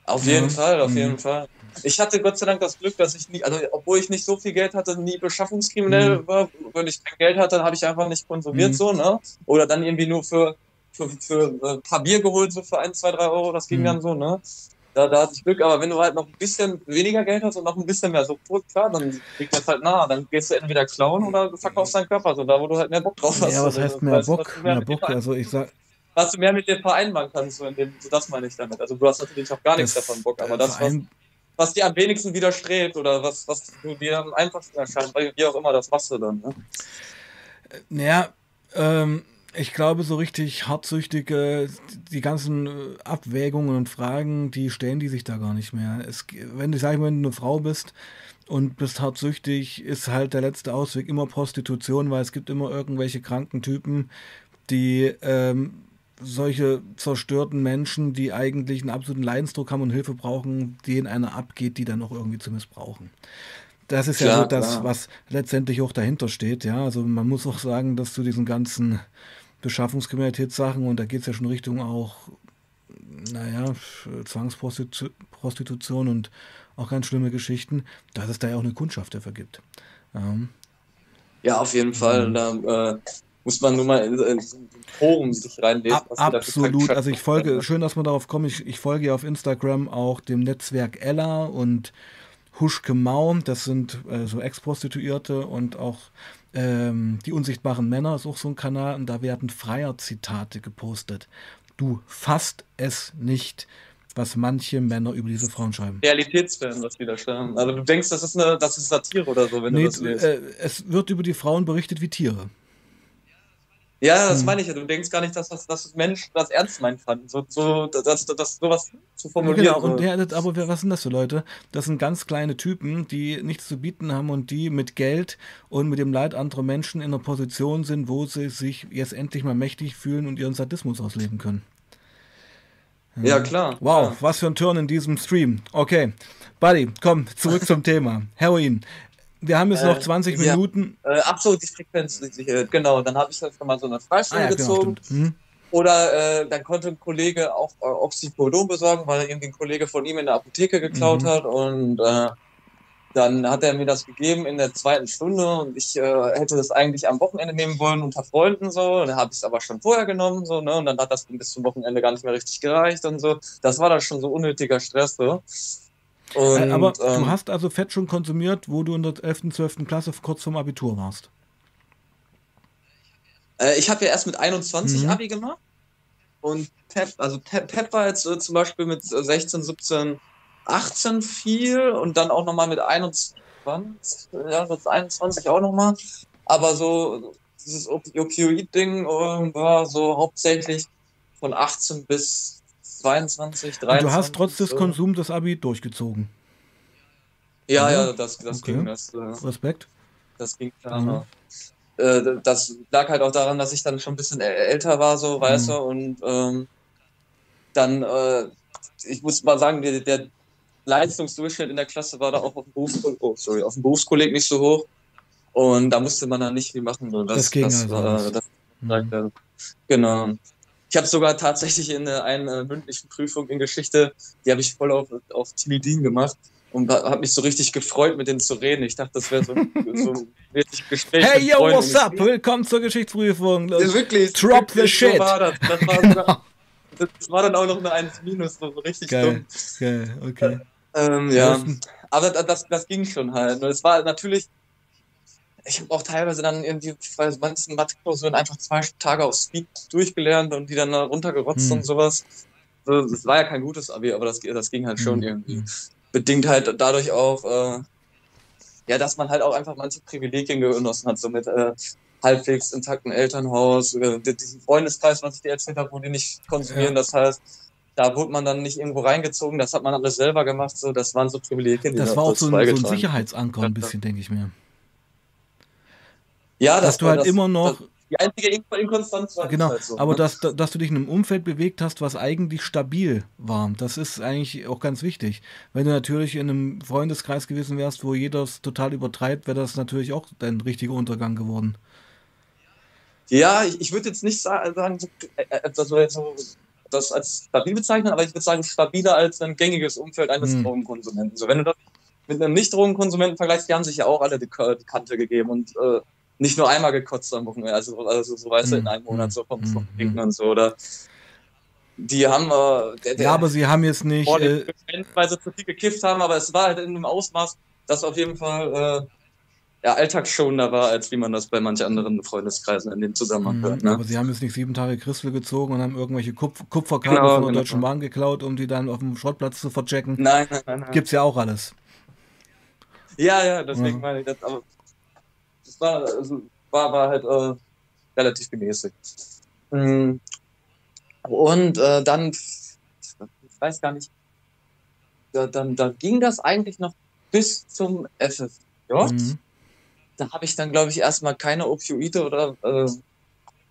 Auf jeden ja. Fall, auf mhm. jeden Fall. Ich hatte Gott sei Dank das Glück, dass ich nie, also obwohl ich nicht so viel Geld hatte, nie beschaffungskriminell mhm. war. Wenn ich kein Geld hatte, dann habe ich einfach nicht konsumiert mhm. so, ne? Oder dann irgendwie nur für, für, für ein paar Bier geholt, so für ein, zwei, drei Euro, das ging mhm. dann so, ne? Da, da hatte ich Glück, aber wenn du halt noch ein bisschen weniger Geld hast und noch ein bisschen mehr so klar, dann liegt das halt nah. Dann gehst du entweder klauen oder verkaufst deinen Körper, so da, wo du halt mehr Bock drauf hast. Ja, was heißt mehr Bock? Mehr, mehr Bock, also ich sag, was du mehr mit dir vereinbaren kannst, so, in dem, so das meine ich damit. Also du hast natürlich auch gar nichts davon Bock, aber das, was, was dir am wenigsten widerstrebt oder was, was dir am einfachsten erscheint, wie auch immer, das machst du dann. Ne? Naja, ähm, ich glaube, so richtig hartsüchtige, die ganzen Abwägungen und Fragen, die stellen die sich da gar nicht mehr. Es, wenn du, sag wenn du eine Frau bist und bist hart süchtig, ist halt der letzte Ausweg immer Prostitution, weil es gibt immer irgendwelche kranken Typen, die ähm, solche zerstörten Menschen, die eigentlich einen absoluten Leidensdruck haben und Hilfe brauchen, denen einer abgeht, die dann auch irgendwie zu missbrauchen. Das ist klar, ja so das, klar. was letztendlich auch dahinter steht. Ja, also man muss auch sagen, dass zu diesen ganzen Beschaffungskriminalitätssachen und da geht es ja schon Richtung auch, naja, Zwangsprostitution und auch ganz schlimme Geschichten, dass es da ja auch eine Kundschaft dafür gibt. Ähm, ja, auf jeden Fall. Da äh, muss man nur mal in, in Forum sich reinlesen. Ab, absolut. Also ich folge, schön, dass man darauf kommt. Ich, ich folge ja auf Instagram auch dem Netzwerk Ella und Huschke Mau. Das sind äh, so Ex-Prostituierte und auch ähm, die unsichtbaren Männer ist auch so ein Kanal und da werden Freier-Zitate gepostet. Du fasst es nicht was manche Männer über diese Frauen schreiben. Realitätsfilm, was wieder stammen. Also du denkst, das ist eine, das ist Satire oder so, wenn nee, du das liest. Äh, es wird über die Frauen berichtet wie Tiere. Ja, das hm. meine ich ja. Du denkst gar nicht, dass das, dass das Mensch das ernst meint fand, so, so, das, das, sowas zu formulieren. Ja, genau, und ja, das, aber was sind das für Leute? Das sind ganz kleine Typen, die nichts zu bieten haben und die mit Geld und mit dem Leid anderer Menschen in einer Position sind, wo sie sich jetzt endlich mal mächtig fühlen und ihren Sadismus ausleben können. Ja, klar. Wow, klar. was für ein Turn in diesem Stream. Okay. Buddy, komm, zurück zum Thema. Heroin. Wir haben jetzt äh, noch 20 ja. Minuten. Äh, ach so, die Frequenz, genau. Dann habe ich halt schon mal so eine Freistunde ah, ja, gezogen. Genau, hm. Oder äh, dann konnte ein Kollege auch äh, Oxycodon besorgen, weil irgendwie ein Kollege von ihm in der Apotheke geklaut mhm. hat. Und äh, dann hat er mir das gegeben in der zweiten Stunde und ich äh, hätte das eigentlich am Wochenende nehmen wollen unter Freunden so. Und dann habe ich es aber schon vorher genommen so, ne? Und dann hat das bis zum Wochenende gar nicht mehr richtig gereicht und so. Das war dann schon so unnötiger Stress so. Äh, und, aber ähm, du hast also Fett schon konsumiert, wo du in der 11., 12. Klasse kurz vorm Abitur warst. Äh, ich habe ja erst mit 21 mhm. Abi gemacht. Und Pep, also Pep, Pep war jetzt äh, zum Beispiel mit 16, 17 18 viel und dann auch nochmal mit 21, ja, mit 21 auch nochmal. Aber so dieses Opioid-Ding äh, war so hauptsächlich von 18 bis 22, 23. Und du hast trotz des Konsums das Abi durchgezogen. Ja, ja, das, das okay. ging. Das, äh, Respekt. Das ging klar. Mhm. Äh, das lag halt auch daran, dass ich dann schon ein bisschen älter war, so, mhm. weißt du, und ähm, dann, äh, ich muss mal sagen, der, der Leistungsdurchschnitt in der Klasse war da auch auf dem, Berufskolleg, oh, sorry, auf dem Berufskolleg nicht so hoch. Und da musste man dann nicht viel machen. Das, das ging das, also. Das, mhm. Genau. Ich habe sogar tatsächlich in einer, einer mündlichen Prüfung in Geschichte, die habe ich voll auf, auf Tilidin gemacht und habe mich so richtig gefreut, mit denen zu reden. Ich dachte, das wäre so, so ein richtig Gespräch. Hey, yo, what's up? Willkommen zur Geschichtsprüfung. Ja, wirklich. Drop the shit. So war das. Das war, genau. sogar, das war, dann auch noch eine 1 minus, so richtig Geil. dumm. Geil, okay. Ähm, ja, aber das, das ging schon halt. Und es war natürlich, ich habe auch teilweise dann irgendwie bei manchen Mathekursen einfach zwei Tage auf Speed durchgelernt und die dann runtergerotzt hm. und sowas. Das war ja kein gutes Abi, aber das, das ging halt schon hm. irgendwie. Bedingt halt dadurch auch, äh, ja, dass man halt auch einfach manche Privilegien genossen hat, so mit äh, halbwegs intakten Elternhaus, äh, diesen Freundeskreis, was ich dir erzählt habe, wo die nicht konsumieren. Ja. Das heißt, da wurde man dann nicht irgendwo reingezogen, das hat man alles selber gemacht, so, das waren so Privilegien. Die das war auch so ein, so ein Sicherheitsanker ein bisschen, denke ich mir. Ja, das dass du halt das, immer noch. die einzige Inkonstanz war Genau, halt so, aber ne? dass, dass du dich in einem Umfeld bewegt hast, was eigentlich stabil war, das ist eigentlich auch ganz wichtig. Wenn du natürlich in einem Freundeskreis gewesen wärst, wo jeder es total übertreibt, wäre das natürlich auch dein richtiger Untergang geworden. Ja, ich, ich würde jetzt nicht sagen, äh, äh, so, so das als stabil bezeichnen, aber ich würde sagen, stabiler als ein gängiges Umfeld eines mhm. Drogenkonsumenten. So, wenn du das mit einem Nicht-Drogenkonsumenten vergleichst, die haben sich ja auch alle die, die Kante gegeben und äh, nicht nur einmal gekotzt am Wochenende, also, also so weißt du, in mhm. einem Monat so vom, vom Trinken mhm. und so, oder die haben äh, der, der, Ja, aber sie haben jetzt nicht äh, weil sie zu viel gekifft haben, aber es war halt in einem Ausmaß, das auf jeden Fall äh, ja, alltagsschonender war, als wie man das bei manchen anderen Freundeskreisen in dem Zusammenhang hört. Ne? Aber sie haben jetzt nicht sieben Tage Christel gezogen und haben irgendwelche Kupf Kupferkabel genau, von der genau. Deutschen Bahn geklaut, um die dann auf dem Schrottplatz zu verchecken. Nein, nein, nein. nein. Gibt's ja auch alles. Ja, ja, deswegen ja. meine ich das. Aber war, also, war, war halt äh, relativ gemäßigt. Mhm. Und äh, dann, ich weiß gar nicht, da, dann, da ging das eigentlich noch bis zum FFJ. Mhm. Da habe ich dann, glaube ich, erstmal keine Opioide oder äh,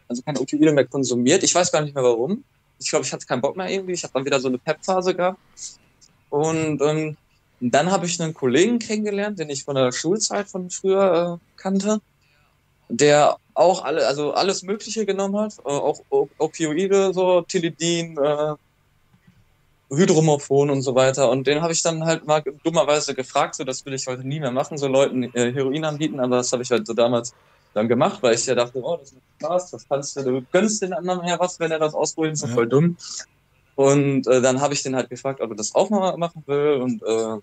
also keine Opioide mehr konsumiert. Ich weiß gar nicht mehr warum. Ich glaube, ich hatte keinen Bock mehr irgendwie. Ich habe dann wieder so eine Pep-Phase gehabt. Und ähm, dann habe ich einen Kollegen kennengelernt, den ich von der Schulzeit von früher äh, kannte, der auch alle, also alles Mögliche genommen hat, äh, auch Opioide, so Tilidin, äh, Hydromorphon und so weiter. Und den habe ich dann halt mal dummerweise gefragt, so das will ich heute nie mehr machen, so Leuten äh, Heroin anbieten, aber das habe ich halt so damals dann gemacht, weil ich ja dachte, oh, das ist Spaß, das kannst du, du gönnst den anderen ja was, wenn er das ausprobiert, so ja. voll dumm. Und äh, dann habe ich den halt gefragt, ob er das auch mal machen will und äh,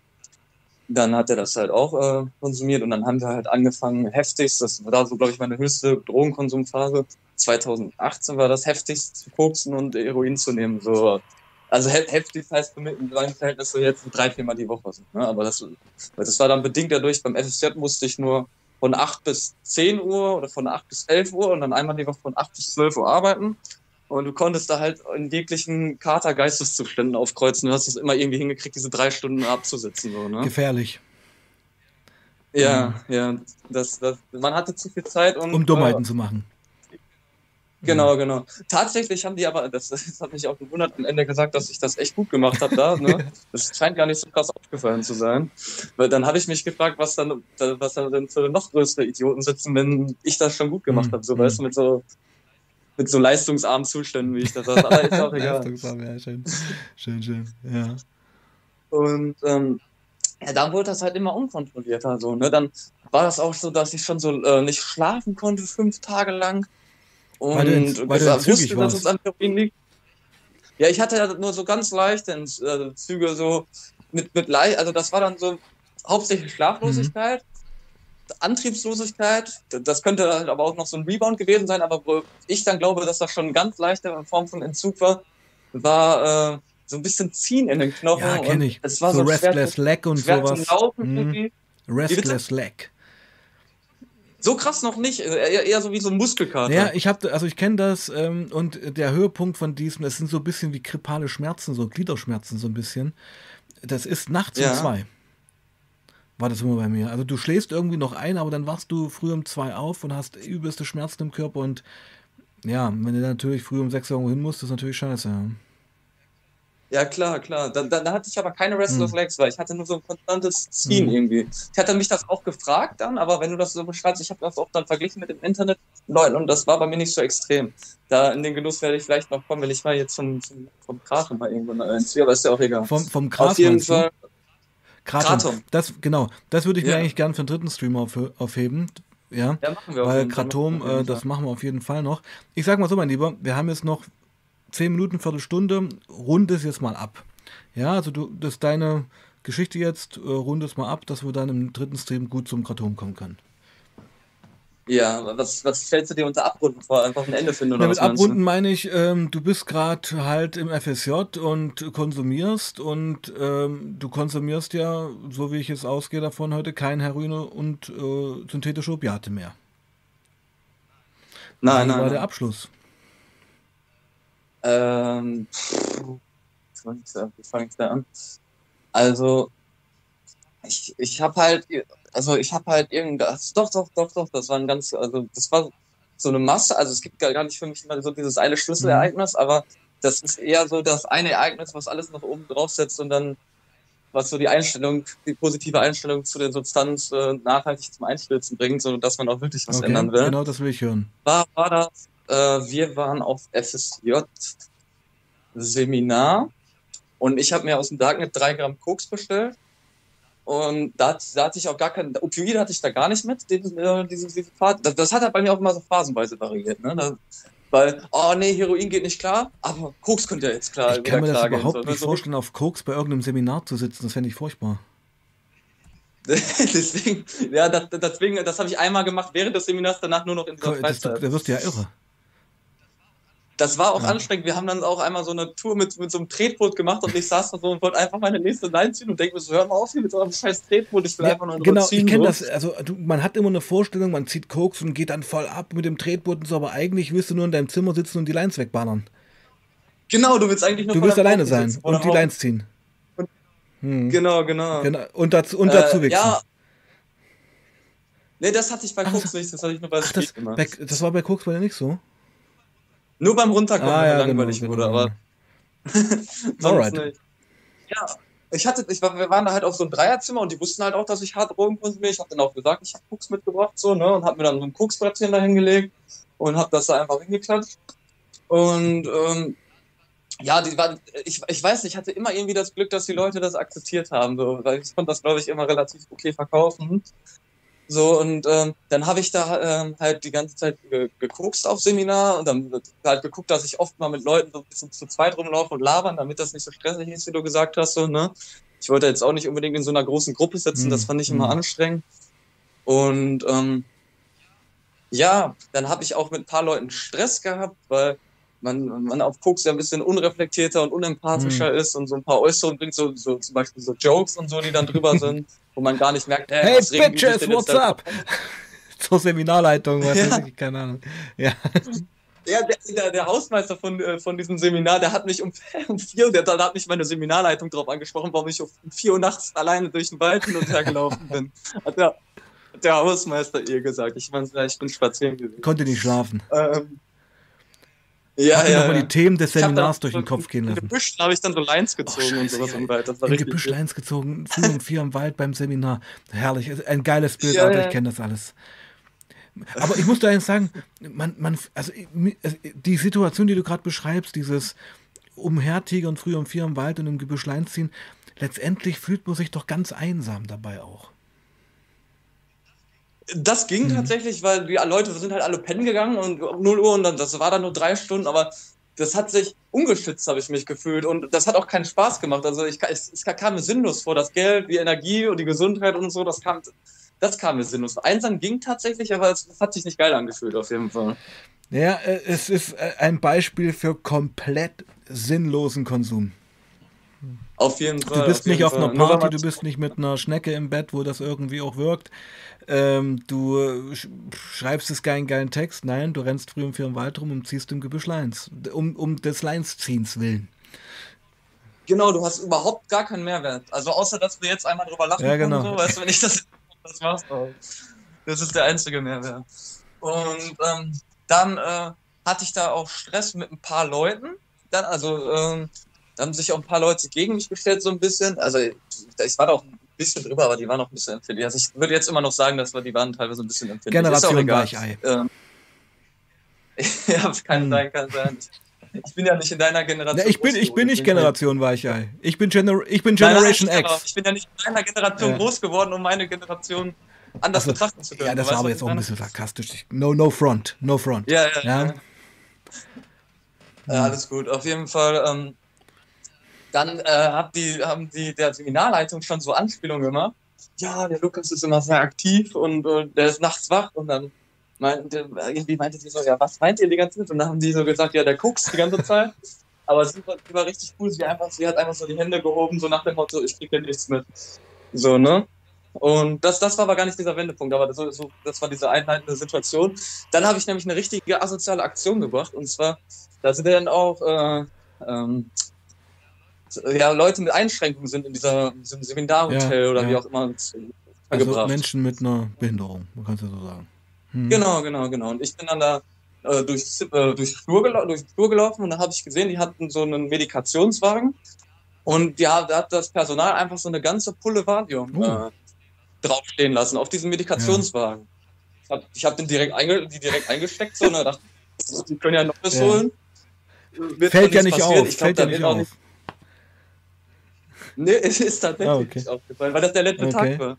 dann hat er das halt auch äh, konsumiert und dann haben wir halt angefangen, heftigst, das war so, glaube ich, meine höchste Drogenkonsumphase. 2018 war das heftigst zu koksen und Heroin zu nehmen. So also heftig heißt mit in meinem Verhältnis so jetzt drei, viermal die Woche. Ne? Aber das, das war dann bedingt dadurch, beim FSJ musste ich nur von 8 bis 10 Uhr oder von 8 bis 11 Uhr und dann einmal die Woche von 8 bis 12 Uhr arbeiten. Und du konntest da halt in jeglichen Kater-Geisteszuständen aufkreuzen. Du hast es immer irgendwie hingekriegt, diese drei Stunden abzusitzen. So, ne? Gefährlich. Ja, ja. Das, das, man hatte zu viel Zeit, um, um Dummheiten äh, zu machen. Genau, genau. Tatsächlich haben die aber, das, das hat mich auch gewundert, am Ende gesagt, dass ich das echt gut gemacht habe da. Ne? Das scheint gar nicht so krass aufgefallen zu sein. Weil dann habe ich mich gefragt, was dann, was dann denn für noch größere Idioten sitzen, wenn ich das schon gut gemacht mhm. habe. So, weißt du, mit so, mit so leistungsarmen Zuständen, wie ich das sage. Aber ist auch egal. Leistungsarm, ja, schön. Schön, schön, ja. Und, ähm, ja, dann wurde das halt immer unkontrollierter, so, ne? Dann war das auch so, dass ich schon so äh, nicht schlafen konnte, fünf Tage lang und weil du, in, weil du wusste, dass es an Heroin liegt. Ja, ich hatte ja nur so ganz leichte äh, Züge, so mit, mit leicht, also das war dann so hauptsächlich Schlaflosigkeit, mhm. Antriebslosigkeit, das könnte halt aber auch noch so ein Rebound gewesen sein, aber wo ich dann glaube, dass das schon eine ganz leichte Form von Entzug war, war äh, so ein bisschen Ziehen in den Knochen. Ja, kenne ich. Es war so, so Restless Leg und sowas. Laufen, mhm. Restless Leg. So krass noch nicht, also eher, eher so wie so ein Muskelkater. Ja, ich habe, also ich kenne das ähm, und der Höhepunkt von diesem, das sind so ein bisschen wie krippale Schmerzen, so Gliederschmerzen so ein bisschen. Das ist nachts ja. um zwei. War das immer bei mir. Also du schläfst irgendwie noch ein, aber dann wachst du früh um zwei auf und hast übelste Schmerzen im Körper und ja, wenn du natürlich früh um sechs irgendwo hin musst, ist natürlich scheiße. Ja. Ja, klar, klar. Da, da, da hatte ich aber keine Restless hm. Legs, weil ich hatte nur so ein konstantes Ziehen hm. irgendwie. Ich hatte mich das auch gefragt dann, aber wenn du das so beschreibst, ich habe das auch dann verglichen mit dem Internet, Leuten, und das war bei mir nicht so extrem. Da in den Genuss werde ich vielleicht noch kommen, wenn ich mal jetzt vom, vom, vom Krachen mal irgendwo einziehe, aber ist ja auch egal. Vom, vom Krachen? Auf jeden Fall. Kratom. Kratom. Das, genau, das würde ich ja. mir eigentlich gerne für einen dritten Stream auf, aufheben. Ja, ja machen wir Weil Kratom, äh, das machen wir auf jeden Fall noch. Ich sag mal so, mein Lieber, wir haben jetzt noch zehn Minuten, Viertelstunde, rund es jetzt mal ab. Ja, also du, das ist deine Geschichte jetzt, äh, rund es mal ab, dass wir dann im dritten Stream gut zum Kratom kommen können. Ja, was, was stellst du dir unter Abrunden vor? Einfach ein Ende finden oder ja, Mit Abrunden meine ich, ähm, du bist gerade halt im FSJ und konsumierst und ähm, du konsumierst ja, so wie ich jetzt ausgehe davon heute, kein Heroin und äh, synthetische Opiate mehr. Nein, nein. war der Abschluss? Ähm, wie fange ich da an? Also, ich, ich habe halt, also ich habe halt irgendwas, doch, doch, doch, doch, das war ein ganz, also das war so eine Masse, also es gibt gar nicht für mich immer so dieses eine Schlüsselereignis, mhm. aber das ist eher so das eine Ereignis, was alles nach oben draufsetzt und dann, was so die Einstellung, die positive Einstellung zu der Substanz äh, nachhaltig zum Einstürzen bringt, so dass man auch wirklich was okay, ändern will. Genau, das will ich hören. War, war das äh, wir waren auf FSJ-Seminar und ich habe mir aus dem Darknet drei Gramm Koks bestellt. Und da, da hatte ich auch gar kein, Opioide hatte ich da gar nicht mit, äh, diese, diese. Das, das, hat halt bei mir auch immer so phasenweise variiert, ne? Da, weil, oh nee, Heroin geht nicht klar, aber Koks könnte ja jetzt klar Ich kann mir das überhaupt gehen. nicht so, vorstellen, auf Koks bei irgendeinem Seminar zu sitzen, das fände ich furchtbar. deswegen, ja, das, deswegen, das habe ich einmal gemacht während des Seminars, danach nur noch in dieser Freizeit. Da wirst du ja irre. Das war auch ja. anstrengend. Wir haben dann auch einmal so eine Tour mit, mit so einem Tretboot gemacht und ich saß da so und wollte einfach meine nächste Line ziehen und denke mir so, hör mal auf hier mit so einem scheiß Tretboot, ich will ja, einfach nur Genau, ziehen, ich kenne das, also du, man hat immer eine Vorstellung, man zieht Koks und geht dann voll ab mit dem Tretboot und so, aber eigentlich willst du nur in deinem Zimmer sitzen und die Lines wegballern. Genau, du willst eigentlich nur Du willst alleine sein und die Lines ziehen. Hm. Genau, genau, genau. Und dazu, und dazu äh, Ja. Nee, das hatte ich bei Koks nicht, das hatte ich nur bei ach, das, gemacht. Bei, das war bei Koks bei dir nicht so? Nur beim Runterkommen, ah, ja, langweilig genau, wurde, genau. aber sonst Alright. nicht. Ja, ich hatte, ich war, wir waren da halt auf so ein Dreierzimmer und die wussten halt auch, dass ich hart Drogen konsumiere. Ich habe dann auch gesagt, ich habe Koks mitgebracht, so, ne, und habe mir dann so ein Koksbrettchen da hingelegt und habe das da einfach hingeklatscht. Und ähm, ja, die waren, ich, ich weiß nicht, ich hatte immer irgendwie das Glück, dass die Leute das akzeptiert haben, so, weil ich konnte das, glaube ich, immer relativ okay verkaufen. So, und ähm, dann habe ich da ähm, halt die ganze Zeit ge gekokst auf Seminar und dann halt geguckt, dass ich oft mal mit Leuten so ein bisschen zu zweit rumlaufe und labern, damit das nicht so stressig ist, wie du gesagt hast. So, ne? Ich wollte jetzt auch nicht unbedingt in so einer großen Gruppe sitzen, das mhm. fand ich immer mhm. anstrengend. Und ähm, ja, dann habe ich auch mit ein paar Leuten Stress gehabt, weil man, man auf Koks ja ein bisschen unreflektierter und unempathischer mhm. ist und so ein paar Äußerungen bringt, so, so zum Beispiel so Jokes und so, die dann drüber sind, wo man gar nicht merkt, hey, hey Bitches, what's up? Zur Seminarleitung, was ja. ich, keine Ahnung. Ja. Der, der, der, Hausmeister von, äh, von diesem Seminar, der hat mich um, um vier, der, der hat mich meine Seminarleitung drauf angesprochen, warum ich um vier Uhr nachts alleine durch den Wald hin und her gelaufen bin. Hat der, der Hausmeister ihr gesagt. Ich, mein, ich bin spazieren gewesen. Konnte nicht schlafen. Ähm, ja, Hat ja, nochmal ja. die Themen des Seminars durch den Kopf gehen lassen. Im Gebüsch habe ich dann so Lines gezogen oh, und sowas im Wald. Das war Im Gebüsch. Lines gezogen, früh um vier im Wald beim Seminar. Herrlich, ein geiles Bild, ja, Alter, ich kenne das alles. Aber ich muss da eins sagen, man, man, also die Situation, die du gerade beschreibst, dieses umhertigern früh um vier im Wald und im Gebüsch Lines ziehen, letztendlich fühlt man sich doch ganz einsam dabei auch. Das ging mhm. tatsächlich, weil die Leute sind halt alle pennen gegangen und um 0 Uhr und dann, das war dann nur drei Stunden, aber das hat sich ungeschützt, habe ich mich gefühlt und das hat auch keinen Spaß gemacht. Also ich, es, es kam mir sinnlos vor, das Geld, die Energie und die Gesundheit und so, das kam, das kam mir sinnlos. Einsam ging tatsächlich, aber es, es hat sich nicht geil angefühlt auf jeden Fall. Ja, äh, es ist äh, ein Beispiel für komplett sinnlosen Konsum. Auf jeden Fall. Du bist auf nicht auf einer Party, du bist nicht mit einer Schnecke im Bett, wo das irgendwie auch wirkt. Ähm, du schreibst es keinen geilen Text. Nein, du rennst früh um vier im Wald rum und ziehst im Gebüsch Lines. Um, um des Lines-Ziehens willen. Genau, du hast überhaupt gar keinen Mehrwert. Also außer, dass wir jetzt einmal drüber lachen ja, genau. so, weißt du, wenn ich das, das machst. Das ist der einzige Mehrwert. Und ähm, dann äh, hatte ich da auch Stress mit ein paar Leuten. Dann, also, ähm, da haben sich auch ein paar Leute gegen mich gestellt, so ein bisschen. Also, ich war da auch bisschen drüber, aber die waren noch ein bisschen empfindlich. Also ich würde jetzt immer noch sagen, dass wir, die waren teilweise ein bisschen empfindlich. Generation Weichei. Ähm, ja, kann hm. sein, kann sein. Ich bin ja nicht in deiner Generation. Ja, ich bin, ich bin nicht Generation Weichei. Ich bin, Gener ich bin Generation nein, X. Ich bin ja nicht in deiner Generation ja. groß geworden, um meine Generation anders also, betrachten zu können. Ja, das war aber jetzt auch ein bisschen sarkastisch. No, no front. No front. Ja, ja. ja. ja. ja alles gut. Auf jeden Fall. Ähm, dann äh, hab die, haben die der Seminarleitung schon so Anspielungen gemacht. Ja, der Lukas ist immer sehr aktiv und, und der ist nachts wach und dann meinte, irgendwie meinte sie so, ja, was meint ihr die ganze Zeit? Und dann haben die so gesagt, ja, der guckt die ganze Zeit. Aber sie war, sie war richtig cool, sie, einfach, sie hat einfach so die Hände gehoben, so nach dem Motto, ich krieg hier nichts mit. So, ne? Und das, das war aber gar nicht dieser Wendepunkt, aber das, so, das war diese einleitende Situation. Dann habe ich nämlich eine richtige asoziale Aktion gebracht und zwar, da sind dann auch äh, ähm, ja, Leute mit Einschränkungen sind in dieser, diesem Seminarhotel ja, oder ja. wie auch immer also Menschen mit einer Behinderung, man kann es ja so sagen. Hm. Genau, genau, genau. Und ich bin dann da äh, durch, äh, durch, Flur durch den Flur gelaufen und da habe ich gesehen, die hatten so einen Medikationswagen und ja, da hat das Personal einfach so eine ganze Pulle Valium uh. äh, draufstehen lassen auf diesen Medikationswagen. Ja. Ich habe hab den direkt, einge die direkt eingesteckt so und dachte, die können ja noch was holen. Wird Fällt ja nicht passieren. auf. Glaub, Fällt ja nicht auf. Nicht, Nee, es ist tatsächlich ah, okay. nicht aufgefallen, weil das der letzte okay. Tag war.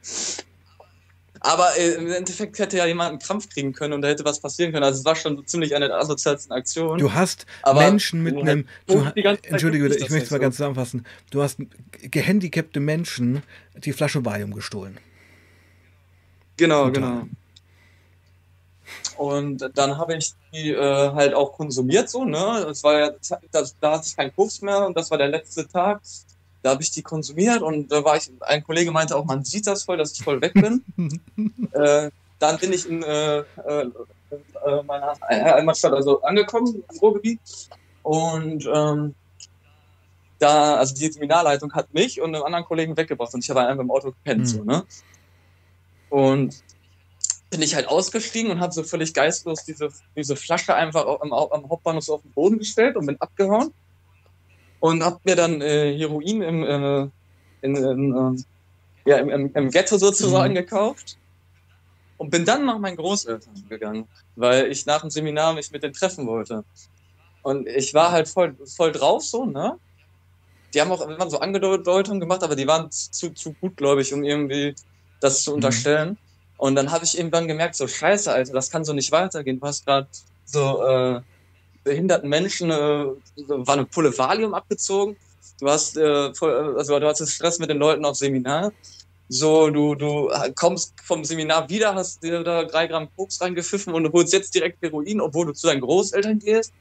Aber äh, im Endeffekt hätte ja jemand einen Krampf kriegen können und da hätte was passieren können. Also es war schon ziemlich eine der asozialsten Aktionen. Du hast Aber Menschen mit einem. Entschuldige, ich möchte es mal so. ganz zusammenfassen. Du hast gehandicapte Menschen die Flasche Valium gestohlen. Genau, Total. genau. Und dann habe ich die äh, halt auch konsumiert so, ne? Es war ja, das, da hatte ich keinen Kurs mehr und das war der letzte Tag da habe ich die konsumiert und da war ich, ein Kollege meinte auch, man sieht das voll, dass ich voll weg bin. äh, dann bin ich in äh, äh, äh meiner Heimatstadt also angekommen, im Ruhrgebiet. Und ähm, da, also die Seminarleitung hat mich und einen anderen Kollegen weggebracht und ich habe einfach im Auto gepennt, mhm. so, ne? Und bin ich halt ausgestiegen und habe so völlig geistlos diese, diese Flasche einfach am, am Hauptbahnhof so auf den Boden gestellt und bin abgehauen und habe mir dann äh, Heroin im, äh, in, in, äh, ja, im, im, im, Ghetto sozusagen mhm. gekauft und bin dann nach meinen Großeltern gegangen, weil ich nach dem Seminar mich mit denen treffen wollte. Und ich war halt voll, voll drauf so, ne? Die haben auch immer so Angedeutungen gemacht, aber die waren zu, zu gutgläubig, um irgendwie das zu mhm. unterstellen. Mhm. Und dann habe ich irgendwann gemerkt, so scheiße, Alter, das kann so nicht weitergehen. Du hast gerade so äh, behinderten Menschen, äh, war eine Pulle Valium abgezogen. Du hast, äh, voll, also du hattest Stress mit den Leuten auf Seminar. So, du, du kommst vom Seminar wieder, hast dir da drei Gramm Koks reingepfiffen und du holst jetzt direkt Heroin, obwohl du zu deinen Großeltern gehst.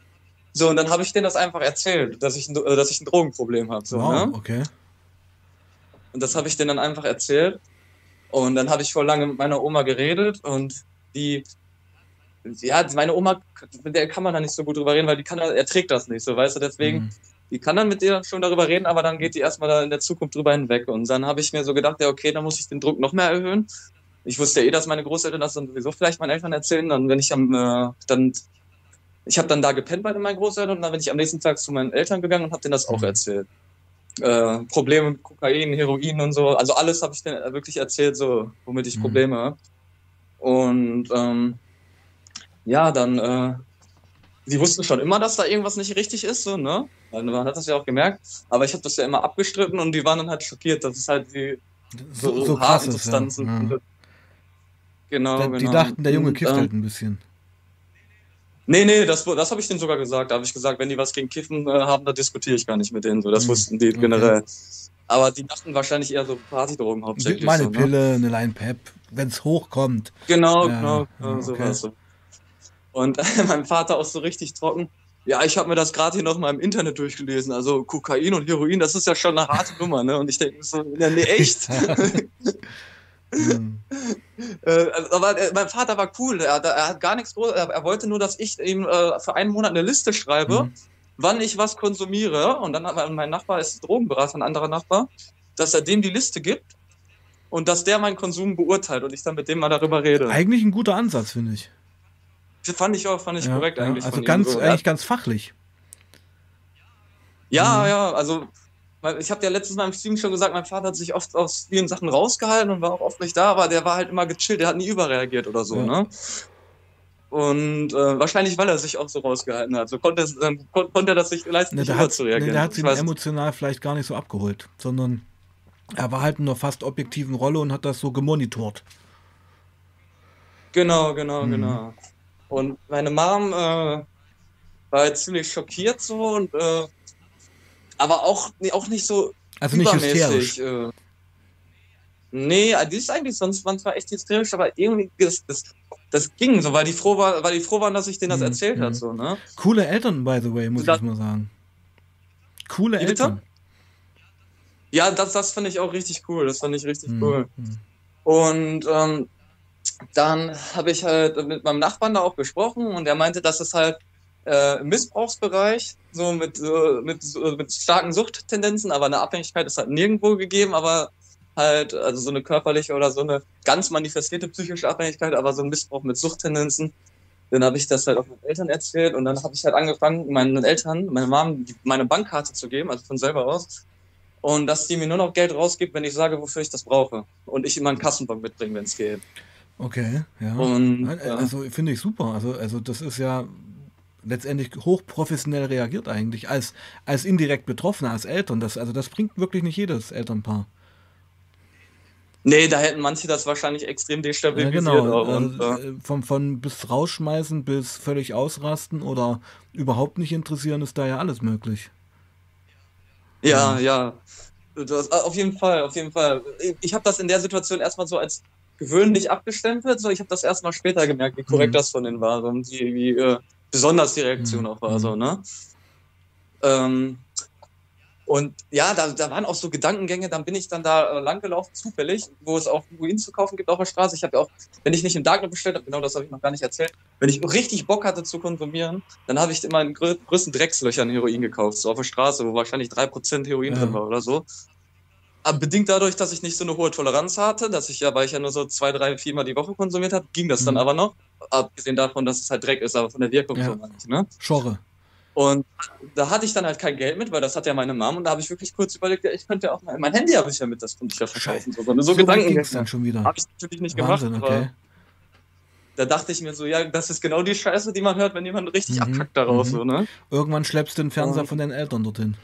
So, und dann habe ich denen das einfach erzählt, dass ich, ein, dass ich ein Drogenproblem habe. So, wow, ne? okay. Und das habe ich denen dann einfach erzählt. Und dann habe ich vor lange mit meiner Oma geredet und die, ja, meine Oma, mit der kann man da nicht so gut drüber reden, weil die kann, erträgt das nicht so, weißt du, deswegen, mhm. die kann dann mit dir schon darüber reden, aber dann geht die erstmal da in der Zukunft drüber hinweg. Und dann habe ich mir so gedacht, ja, okay, dann muss ich den Druck noch mehr erhöhen. Ich wusste ja eh, dass meine Großeltern das dann sowieso vielleicht meinen Eltern erzählen, dann wenn ich am, äh, dann, ich habe dann da gepennt bei meinen Großeltern und dann bin ich am nächsten Tag zu meinen Eltern gegangen und habe denen das auch mhm. erzählt äh, Probleme mit Kokain, Heroin und so. Also alles habe ich denen wirklich erzählt, so womit ich mhm. Probleme habe. Und ähm, ja, dann, äh, sie wussten schon immer, dass da irgendwas nicht richtig ist, so, ne? Man hat das ja auch gemerkt. Aber ich habe das ja immer abgestritten und die waren dann halt schockiert, dass es halt die so, so, so krass ist, ja. ja. Genau, da, genau. Die dachten, der Junge und, kifft ähm, halt ein bisschen. Nee, nee, das, das habe ich denen sogar gesagt. Da habe ich gesagt, wenn die was gegen Kiffen äh, haben, da diskutiere ich gar nicht mit denen. So, das mhm. wussten die okay. generell. Aber die dachten wahrscheinlich eher so Partydrogen hauptsächlich. Meine so, ne? Pille, eine Line Pep, wenn es hochkommt. Genau, ja, genau, okay. so. Und mein Vater auch so richtig trocken. Ja, ich habe mir das gerade hier noch mal im Internet durchgelesen. Also Kokain und Heroin, das ist ja schon eine harte Nummer, ne? Und ich denke so, ja, nee, echt? Mhm. Äh, aber äh, mein Vater war cool. Er, er hat gar nichts groß. Er, er, wollte nur, dass ich ihm äh, für einen Monat eine Liste schreibe, mhm. wann ich was konsumiere. Und dann hat mein Nachbar ist Drogenberater, ein anderer Nachbar, dass er dem die Liste gibt und dass der meinen Konsum beurteilt und ich dann mit dem mal darüber rede. Eigentlich ein guter Ansatz, finde ich. Fand ich auch, fand ich ja, korrekt ja, eigentlich. Also ganz, so. eigentlich ganz fachlich. Ja, mhm. ja, also ich habe ja letztes Mal im Stream schon gesagt, mein Vater hat sich oft aus vielen Sachen rausgehalten und war auch oft nicht da, aber der war halt immer gechillt, der hat nie überreagiert oder so, ja. ne? Und äh, wahrscheinlich, weil er sich auch so rausgehalten hat. So konnte, dann kon konnte er das sich leisten, ne, nicht überzureagieren. Ne, der hat sich emotional vielleicht gar nicht so abgeholt, sondern er war halt in einer fast objektiven Rolle und hat das so gemonitort. Genau, genau, mhm. genau. Und meine Mom äh, war ziemlich schockiert so und äh, aber auch, auch nicht so also nicht hysterisch. Äh, nee, die ist eigentlich sonst manchmal echt hysterisch, aber irgendwie, das, das, das ging so, weil die froh war, weil die froh waren, dass ich denen das mhm. erzählt mhm. hat, so, ne? Coole Eltern, by the way, muss das, ich mal sagen. Coole Eltern. Ja, das, das fand ich auch richtig cool. Das fand ich richtig mhm. cool. Mhm. Und ähm, dann habe ich halt mit meinem Nachbarn da auch gesprochen und er meinte, dass es halt äh, Missbrauchsbereich, so mit, äh, mit, äh, mit starken Suchttendenzen, aber eine Abhängigkeit ist halt nirgendwo gegeben, aber halt, also so eine körperliche oder so eine ganz manifestierte psychische Abhängigkeit, aber so ein Missbrauch mit Suchttendenzen. Dann habe ich das halt auch meinen Eltern erzählt und dann habe ich halt angefangen, meinen Eltern, meine Mom, meine Bankkarte zu geben, also von selber aus. Und dass die mir nur noch Geld rausgibt, wenn ich sage, wofür ich das brauche. Und ich immer einen Kassenbon mitbringe, wenn es geht. Okay, ja. Und, also finde ich super. Also, also das ist ja letztendlich hochprofessionell reagiert eigentlich, als, als indirekt Betroffener, als Eltern. Das, also das bringt wirklich nicht jedes Elternpaar. Nee, da hätten manche das wahrscheinlich extrem destabilisiert. Ja, genau. Und, also, äh, von, von bis rausschmeißen bis völlig ausrasten oder überhaupt nicht interessieren, ist da ja alles möglich. Ja, ja. Das, auf jeden Fall, auf jeden Fall. Ich habe das in der Situation erstmal so als gewöhnlich abgestempelt. So, ich habe das erstmal später gemerkt, wie korrekt mhm. das von denen war und wie, wie äh, besonders die Reaktion mhm. auch war, so, ne? Ähm, Und ja, da, da waren auch so Gedankengänge, dann bin ich dann da äh, langgelaufen, zufällig, wo es auch Heroin zu kaufen gibt auf der Straße. Ich habe ja auch, wenn ich nicht im Darknet bestellt habe, genau das habe ich noch gar nicht erzählt, wenn ich richtig Bock hatte zu konsumieren, dann habe ich immer in grö größten Dreckslöchern Heroin gekauft, so auf der Straße, wo wahrscheinlich drei Prozent Heroin ja. drin war oder so. Aber bedingt dadurch, dass ich nicht so eine hohe Toleranz hatte, dass ich ja, weil ich ja nur so zwei, drei, viermal die Woche konsumiert habe, ging das mhm. dann aber noch. Abgesehen davon, dass es halt Dreck ist, aber von der Wirkung ja. so manche, ne? Schorre. Und da hatte ich dann halt kein Geld mit, weil das hat ja meine Mom und da habe ich wirklich kurz überlegt, ja, ich könnte ja auch mein, mein Handy habe ich ja mit, das konnte ich ja verkaufen. So, so, so Gedanken dann schon wieder. Habe ich natürlich nicht Wahnsinn, gemacht, okay. da dachte ich mir so, ja, das ist genau die Scheiße, die man hört, wenn jemand richtig mhm, abkackt daraus, mhm. so, ne? Irgendwann schleppst du den Fernseher und, von deinen Eltern dorthin.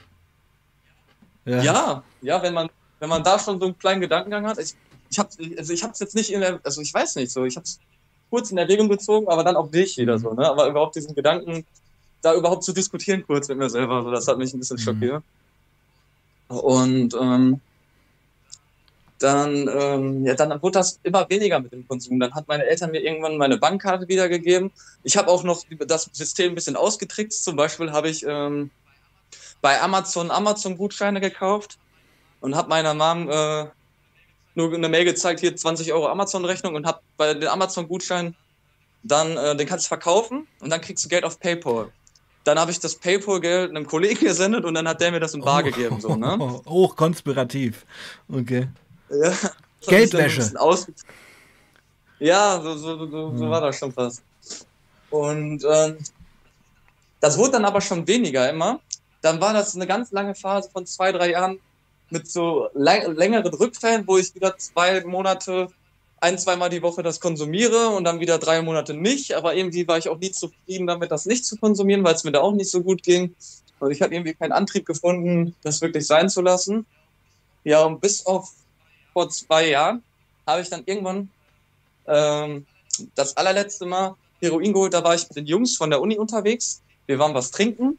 Ja. ja, ja, wenn man, wenn man da schon so einen kleinen Gedankengang hat, ich, ich habe also ich hab's jetzt nicht in der, also ich weiß nicht so, ich habe es kurz in Erwägung gezogen, aber dann auch nicht wieder so, ne? Aber überhaupt diesen Gedanken, da überhaupt zu diskutieren kurz mit mir selber. So, das hat mich ein bisschen mhm. schockiert. Und ähm, dann, ähm, ja, dann wurde das immer weniger mit dem Konsum. Dann hat meine Eltern mir irgendwann meine Bankkarte wiedergegeben. Ich habe auch noch das System ein bisschen ausgetrickst. Zum Beispiel habe ich ähm, bei Amazon Amazon-Gutscheine gekauft und habe meiner Mom äh, nur eine Mail gezeigt, hier 20 Euro Amazon-Rechnung und habe bei den Amazon-Gutscheinen dann, äh, den kannst du verkaufen und dann kriegst du Geld auf PayPal. Dann habe ich das PayPal-Geld einem Kollegen gesendet und dann hat der mir das in Bar oh, gegeben. So, ne? Hochkonspirativ. Okay. Ja, Geldwäsche. Ja, so, so, so, so hm. war das schon fast. Und ähm, das wurde dann aber schon weniger immer. Dann war das eine ganz lange Phase von zwei, drei Jahren mit so längeren Rückfällen, wo ich wieder zwei Monate ein, zweimal die Woche das konsumiere und dann wieder drei Monate nicht. Aber irgendwie war ich auch nie zufrieden damit, das nicht zu konsumieren, weil es mir da auch nicht so gut ging. Und ich habe irgendwie keinen Antrieb gefunden, das wirklich sein zu lassen. Ja, und bis auf vor zwei Jahren habe ich dann irgendwann ähm, das allerletzte Mal Heroin geholt. Da war ich mit den Jungs von der Uni unterwegs. Wir waren was trinken.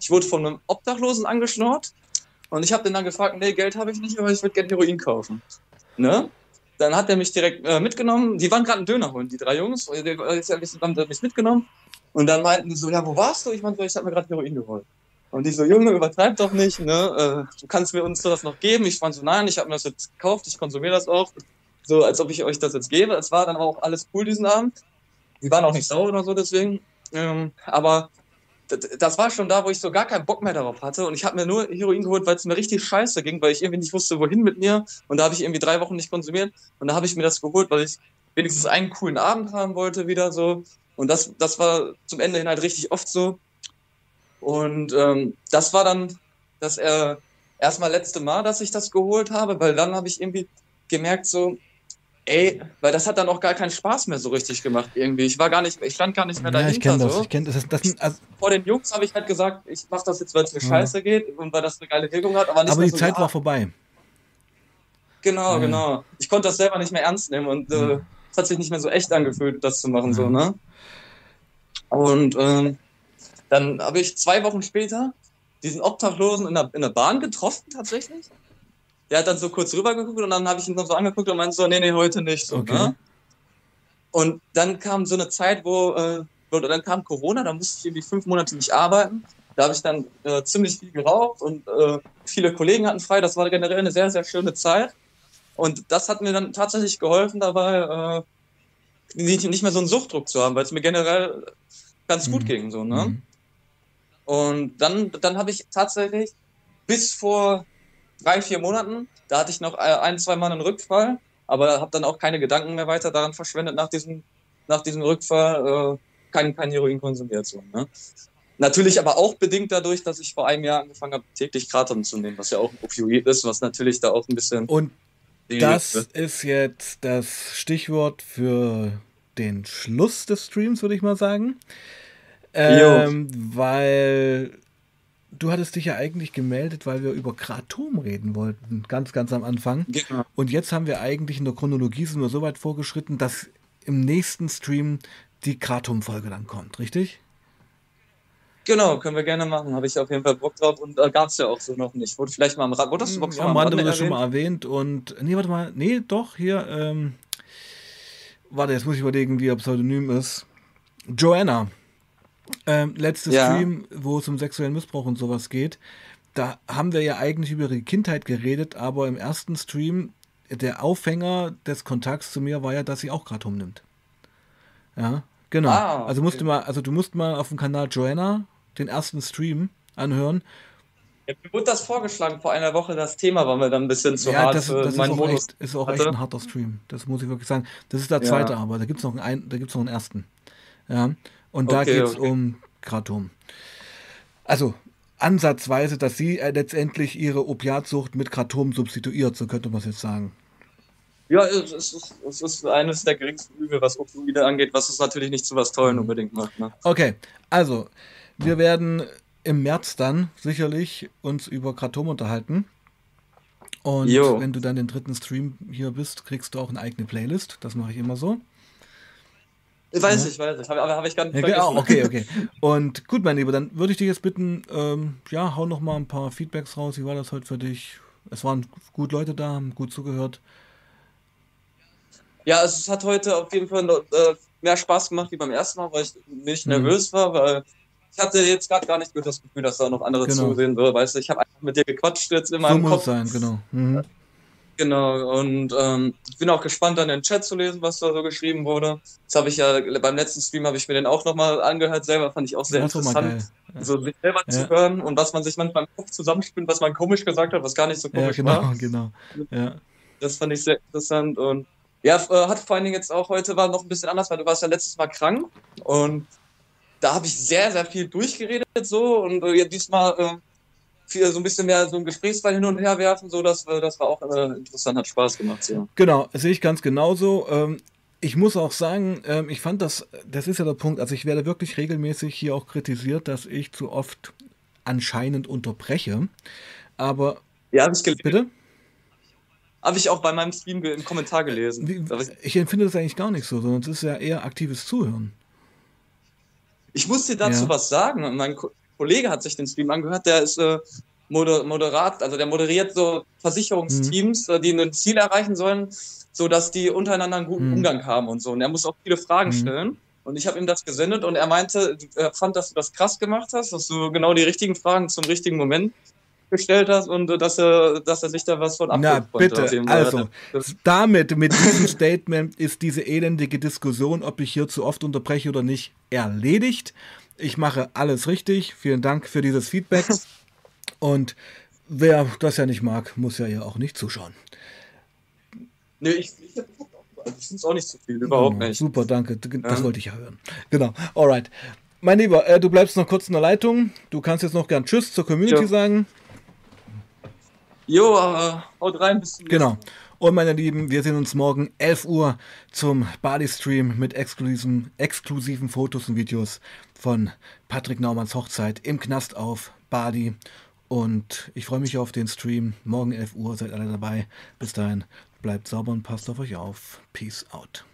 Ich wurde von einem Obdachlosen angeschnort. Und ich habe den dann gefragt, nee, Geld habe ich nicht, aber ich würde gerne Heroin kaufen. Ne? Dann hat er mich direkt äh, mitgenommen. Die waren gerade einen Döner holen, die drei Jungs. Die, die, haben mich mitgenommen. Und dann meinten die so, ja, wo warst du? Ich meinte ich habe mir gerade Heroin geholt. Und die so, Junge, übertreib doch nicht, ne? Äh, du kannst mir uns das noch geben. Ich fand so, nein, ich habe mir das jetzt gekauft, ich konsumiere das auch. So, als ob ich euch das jetzt gebe. Es war dann auch alles cool diesen Abend. Die waren auch nicht sauer oder so deswegen. Ähm, aber das war schon da, wo ich so gar keinen Bock mehr darauf hatte. Und ich habe mir nur Heroin geholt, weil es mir richtig scheiße ging, weil ich irgendwie nicht wusste, wohin mit mir. Und da habe ich irgendwie drei Wochen nicht konsumiert. Und da habe ich mir das geholt, weil ich wenigstens einen coolen Abend haben wollte, wieder so. Und das, das war zum Ende hin halt richtig oft so. Und ähm, das war dann das äh, erstmal letzte Mal, dass ich das geholt habe, weil dann habe ich irgendwie gemerkt, so, Ey, weil das hat dann auch gar keinen Spaß mehr so richtig gemacht irgendwie. Ich war gar nicht, ich stand gar nicht mehr dahinter. Ja, ich kenne das. So. Ich kenn das. das, das also Vor den Jungs habe ich halt gesagt, ich mache das jetzt, weil es mir ja. scheiße geht und weil das eine geile Wirkung hat. Aber, aber die so Zeit war vorbei. Genau, ja. genau. Ich konnte das selber nicht mehr ernst nehmen und äh, es hat sich nicht mehr so echt angefühlt, das zu machen, so, ne? Und ähm, dann habe ich zwei Wochen später diesen Obdachlosen in der, in der Bahn getroffen, tatsächlich der hat dann so kurz rübergeguckt und dann habe ich ihn so angeguckt und meinte so, nee, nee, heute nicht. So, okay. ne? Und dann kam so eine Zeit, wo, äh, wo, dann kam Corona, da musste ich irgendwie fünf Monate nicht arbeiten. Da habe ich dann äh, ziemlich viel geraucht und äh, viele Kollegen hatten frei. Das war generell eine sehr, sehr schöne Zeit. Und das hat mir dann tatsächlich geholfen, dabei äh, nicht, nicht mehr so einen Suchtdruck zu haben, weil es mir generell ganz mhm. gut ging. So, ne? Mhm. Und dann, dann habe ich tatsächlich bis vor drei, vier Monaten. Da hatte ich noch äh, ein, zwei Mal einen Rückfall, aber habe dann auch keine Gedanken mehr weiter daran verschwendet nach diesem, nach diesem Rückfall. Äh, kein, kein Heroin konsumiert. So, ne? Natürlich aber auch bedingt dadurch, dass ich vor einem Jahr angefangen habe, täglich Kratom zu nehmen, was ja auch ein Opioid ist, was natürlich da auch ein bisschen. Und das ist jetzt das Stichwort für den Schluss des Streams, würde ich mal sagen. Ähm, weil du hattest dich ja eigentlich gemeldet, weil wir über Kratom reden wollten, ganz, ganz am Anfang. Genau. Und jetzt haben wir eigentlich in der Chronologie sind wir so weit vorgeschritten, dass im nächsten Stream die Kratom-Folge dann kommt, richtig? Genau, können wir gerne machen. Habe ich auf jeden Fall Bock drauf und äh, gab es ja auch so noch nicht. Wurde vielleicht mal am Rand. Wurde das überhaupt ja, am Rande wurde schon mal erwähnt und. Nee, warte mal. Nee, doch, hier. Ähm, warte, jetzt muss ich überlegen, wie er Pseudonym ist. Joanna ähm, letztes ja. Stream, wo es um sexuellen Missbrauch und sowas geht, da haben wir ja eigentlich über die Kindheit geredet, aber im ersten Stream, der Aufhänger des Kontakts zu mir war ja, dass sie auch Kratom nimmt. Ja, genau. Ah, Also musst du mal, also du musst mal auf dem Kanal Joanna den ersten Stream anhören. Ja, mir wurde das vorgeschlagen vor einer Woche, das Thema war mir dann ein bisschen zu ja, hart das, für das ist auch, echt, ist auch echt hatte. ein harter Stream. Das muss ich wirklich sagen. Das ist der Ja. zweite, aber da gibt es noch, einen, da gibt's noch einen ersten. Ja. Und da Okay, geht es okay. um Kratom. Also ansatzweise, dass sie äh, letztendlich ihre Opiatsucht mit Kratom substituiert, so könnte man es jetzt sagen. Ja, es ist, es ist eines der geringsten Übel, was Opioide angeht, was es natürlich nicht zu was Tollen Mhm. unbedingt macht. Ne? Okay, also wir werden im März dann sicherlich uns über Kratom unterhalten. Und Jo. wenn du dann den dritten Stream hier bist, kriegst du auch eine eigene Playlist. Das mache ich immer so. Weiß Ja. ich, weiß ich. Habe hab ich gar nicht Ja, vergessen. genau, okay, okay. Und gut, mein Lieber, dann würde ich dich jetzt bitten, ähm, ja, hau noch mal ein paar Feedbacks raus. Wie war das heute für dich? Es waren gut Leute da, haben gut zugehört. Ja, es hat heute auf jeden Fall äh, mehr Spaß gemacht wie beim ersten Mal, weil ich nicht Mhm. nervös war, weil ich hatte jetzt gerade gar nicht das Gefühl, dass da noch andere Genau. zusehen würden. Weißt du, ich habe einfach mit dir gequatscht jetzt in So meinem muss Kopf. es sein, genau. Mhm. Genau, und ähm, ich bin auch gespannt, dann den Chat zu lesen, was da so geschrieben wurde. Das habe ich ja beim letzten Stream habe ich mir den auch nochmal angehört selber, fand ich auch sehr Das interessant, so sich selber Ja. zu hören und was man sich manchmal im Kopf zusammenspinnt, was man komisch gesagt hat, was gar nicht so Ja, komisch genau, war. genau. Ja. Das fand ich sehr interessant und ja, äh, hat vor allen Dingen jetzt auch heute war noch ein bisschen anders, weil du warst ja letztes Mal krank und da habe ich sehr, sehr viel durchgeredet so und äh, ja, diesmal äh, viel, so ein bisschen mehr so ein Gesprächsball hin und her werfen, so das, äh, das war auch äh, interessant, hat Spaß gemacht. So. Genau, sehe ich ganz genauso. Ähm, ich muss auch sagen, ähm, ich fand das, das ist ja der Punkt, also ich werde wirklich regelmäßig hier auch kritisiert, dass ich zu oft anscheinend unterbreche. Aber Ja, habe ich, bitte? hab ich auch bei meinem Stream im Kommentar gelesen. Wie, ich, empfinde das eigentlich gar nicht so, sondern es ist ja eher aktives Zuhören. ich muss dir dazu Ja. was sagen. Mein Kollege hat sich den Stream angehört, der ist äh, Moder Moderat, also der moderiert so Versicherungsteams, Mhm. äh, die ein Ziel erreichen sollen, so dass die untereinander einen guten Mhm. Umgang haben und so. Und er muss auch viele Fragen Mhm. stellen. Und ich habe ihm das gesendet und er meinte, er fand, dass du das krass gemacht hast, dass du genau die richtigen Fragen zum richtigen Moment gestellt hast und äh, dass er, dass er sich da was von Na konnte. auf bitte, Fall. also damit, mit diesem Statement ist diese elendige Diskussion, ob ich hier zu oft unterbreche oder nicht, erledigt. Ich mache alles richtig. Vielen Dank für dieses Feedback. Und wer das ja nicht mag, muss ja hier auch nicht zuschauen. Nee, ich, ich, finde es auch nicht zu viel, überhaupt Genau, nicht. Super, danke. Das Ja. wollte ich ja hören. Genau, alright. Mein Lieber, äh, du bleibst noch kurz in der Leitung. Du kannst jetzt noch gern Tschüss zur Community Ja. sagen. Jo, äh, haut rein, bis zum Genau. Und meine Lieben, wir sehen uns morgen 11 Uhr zum Bali-Stream mit exklusiven, exklusiven Fotos und Videos von Patrick Naumanns Hochzeit im Knast auf Bali. Und ich freue mich auf den Stream. Morgen 11 Uhr seid alle dabei. Bis dahin, bleibt sauber und passt auf euch auf. Peace out.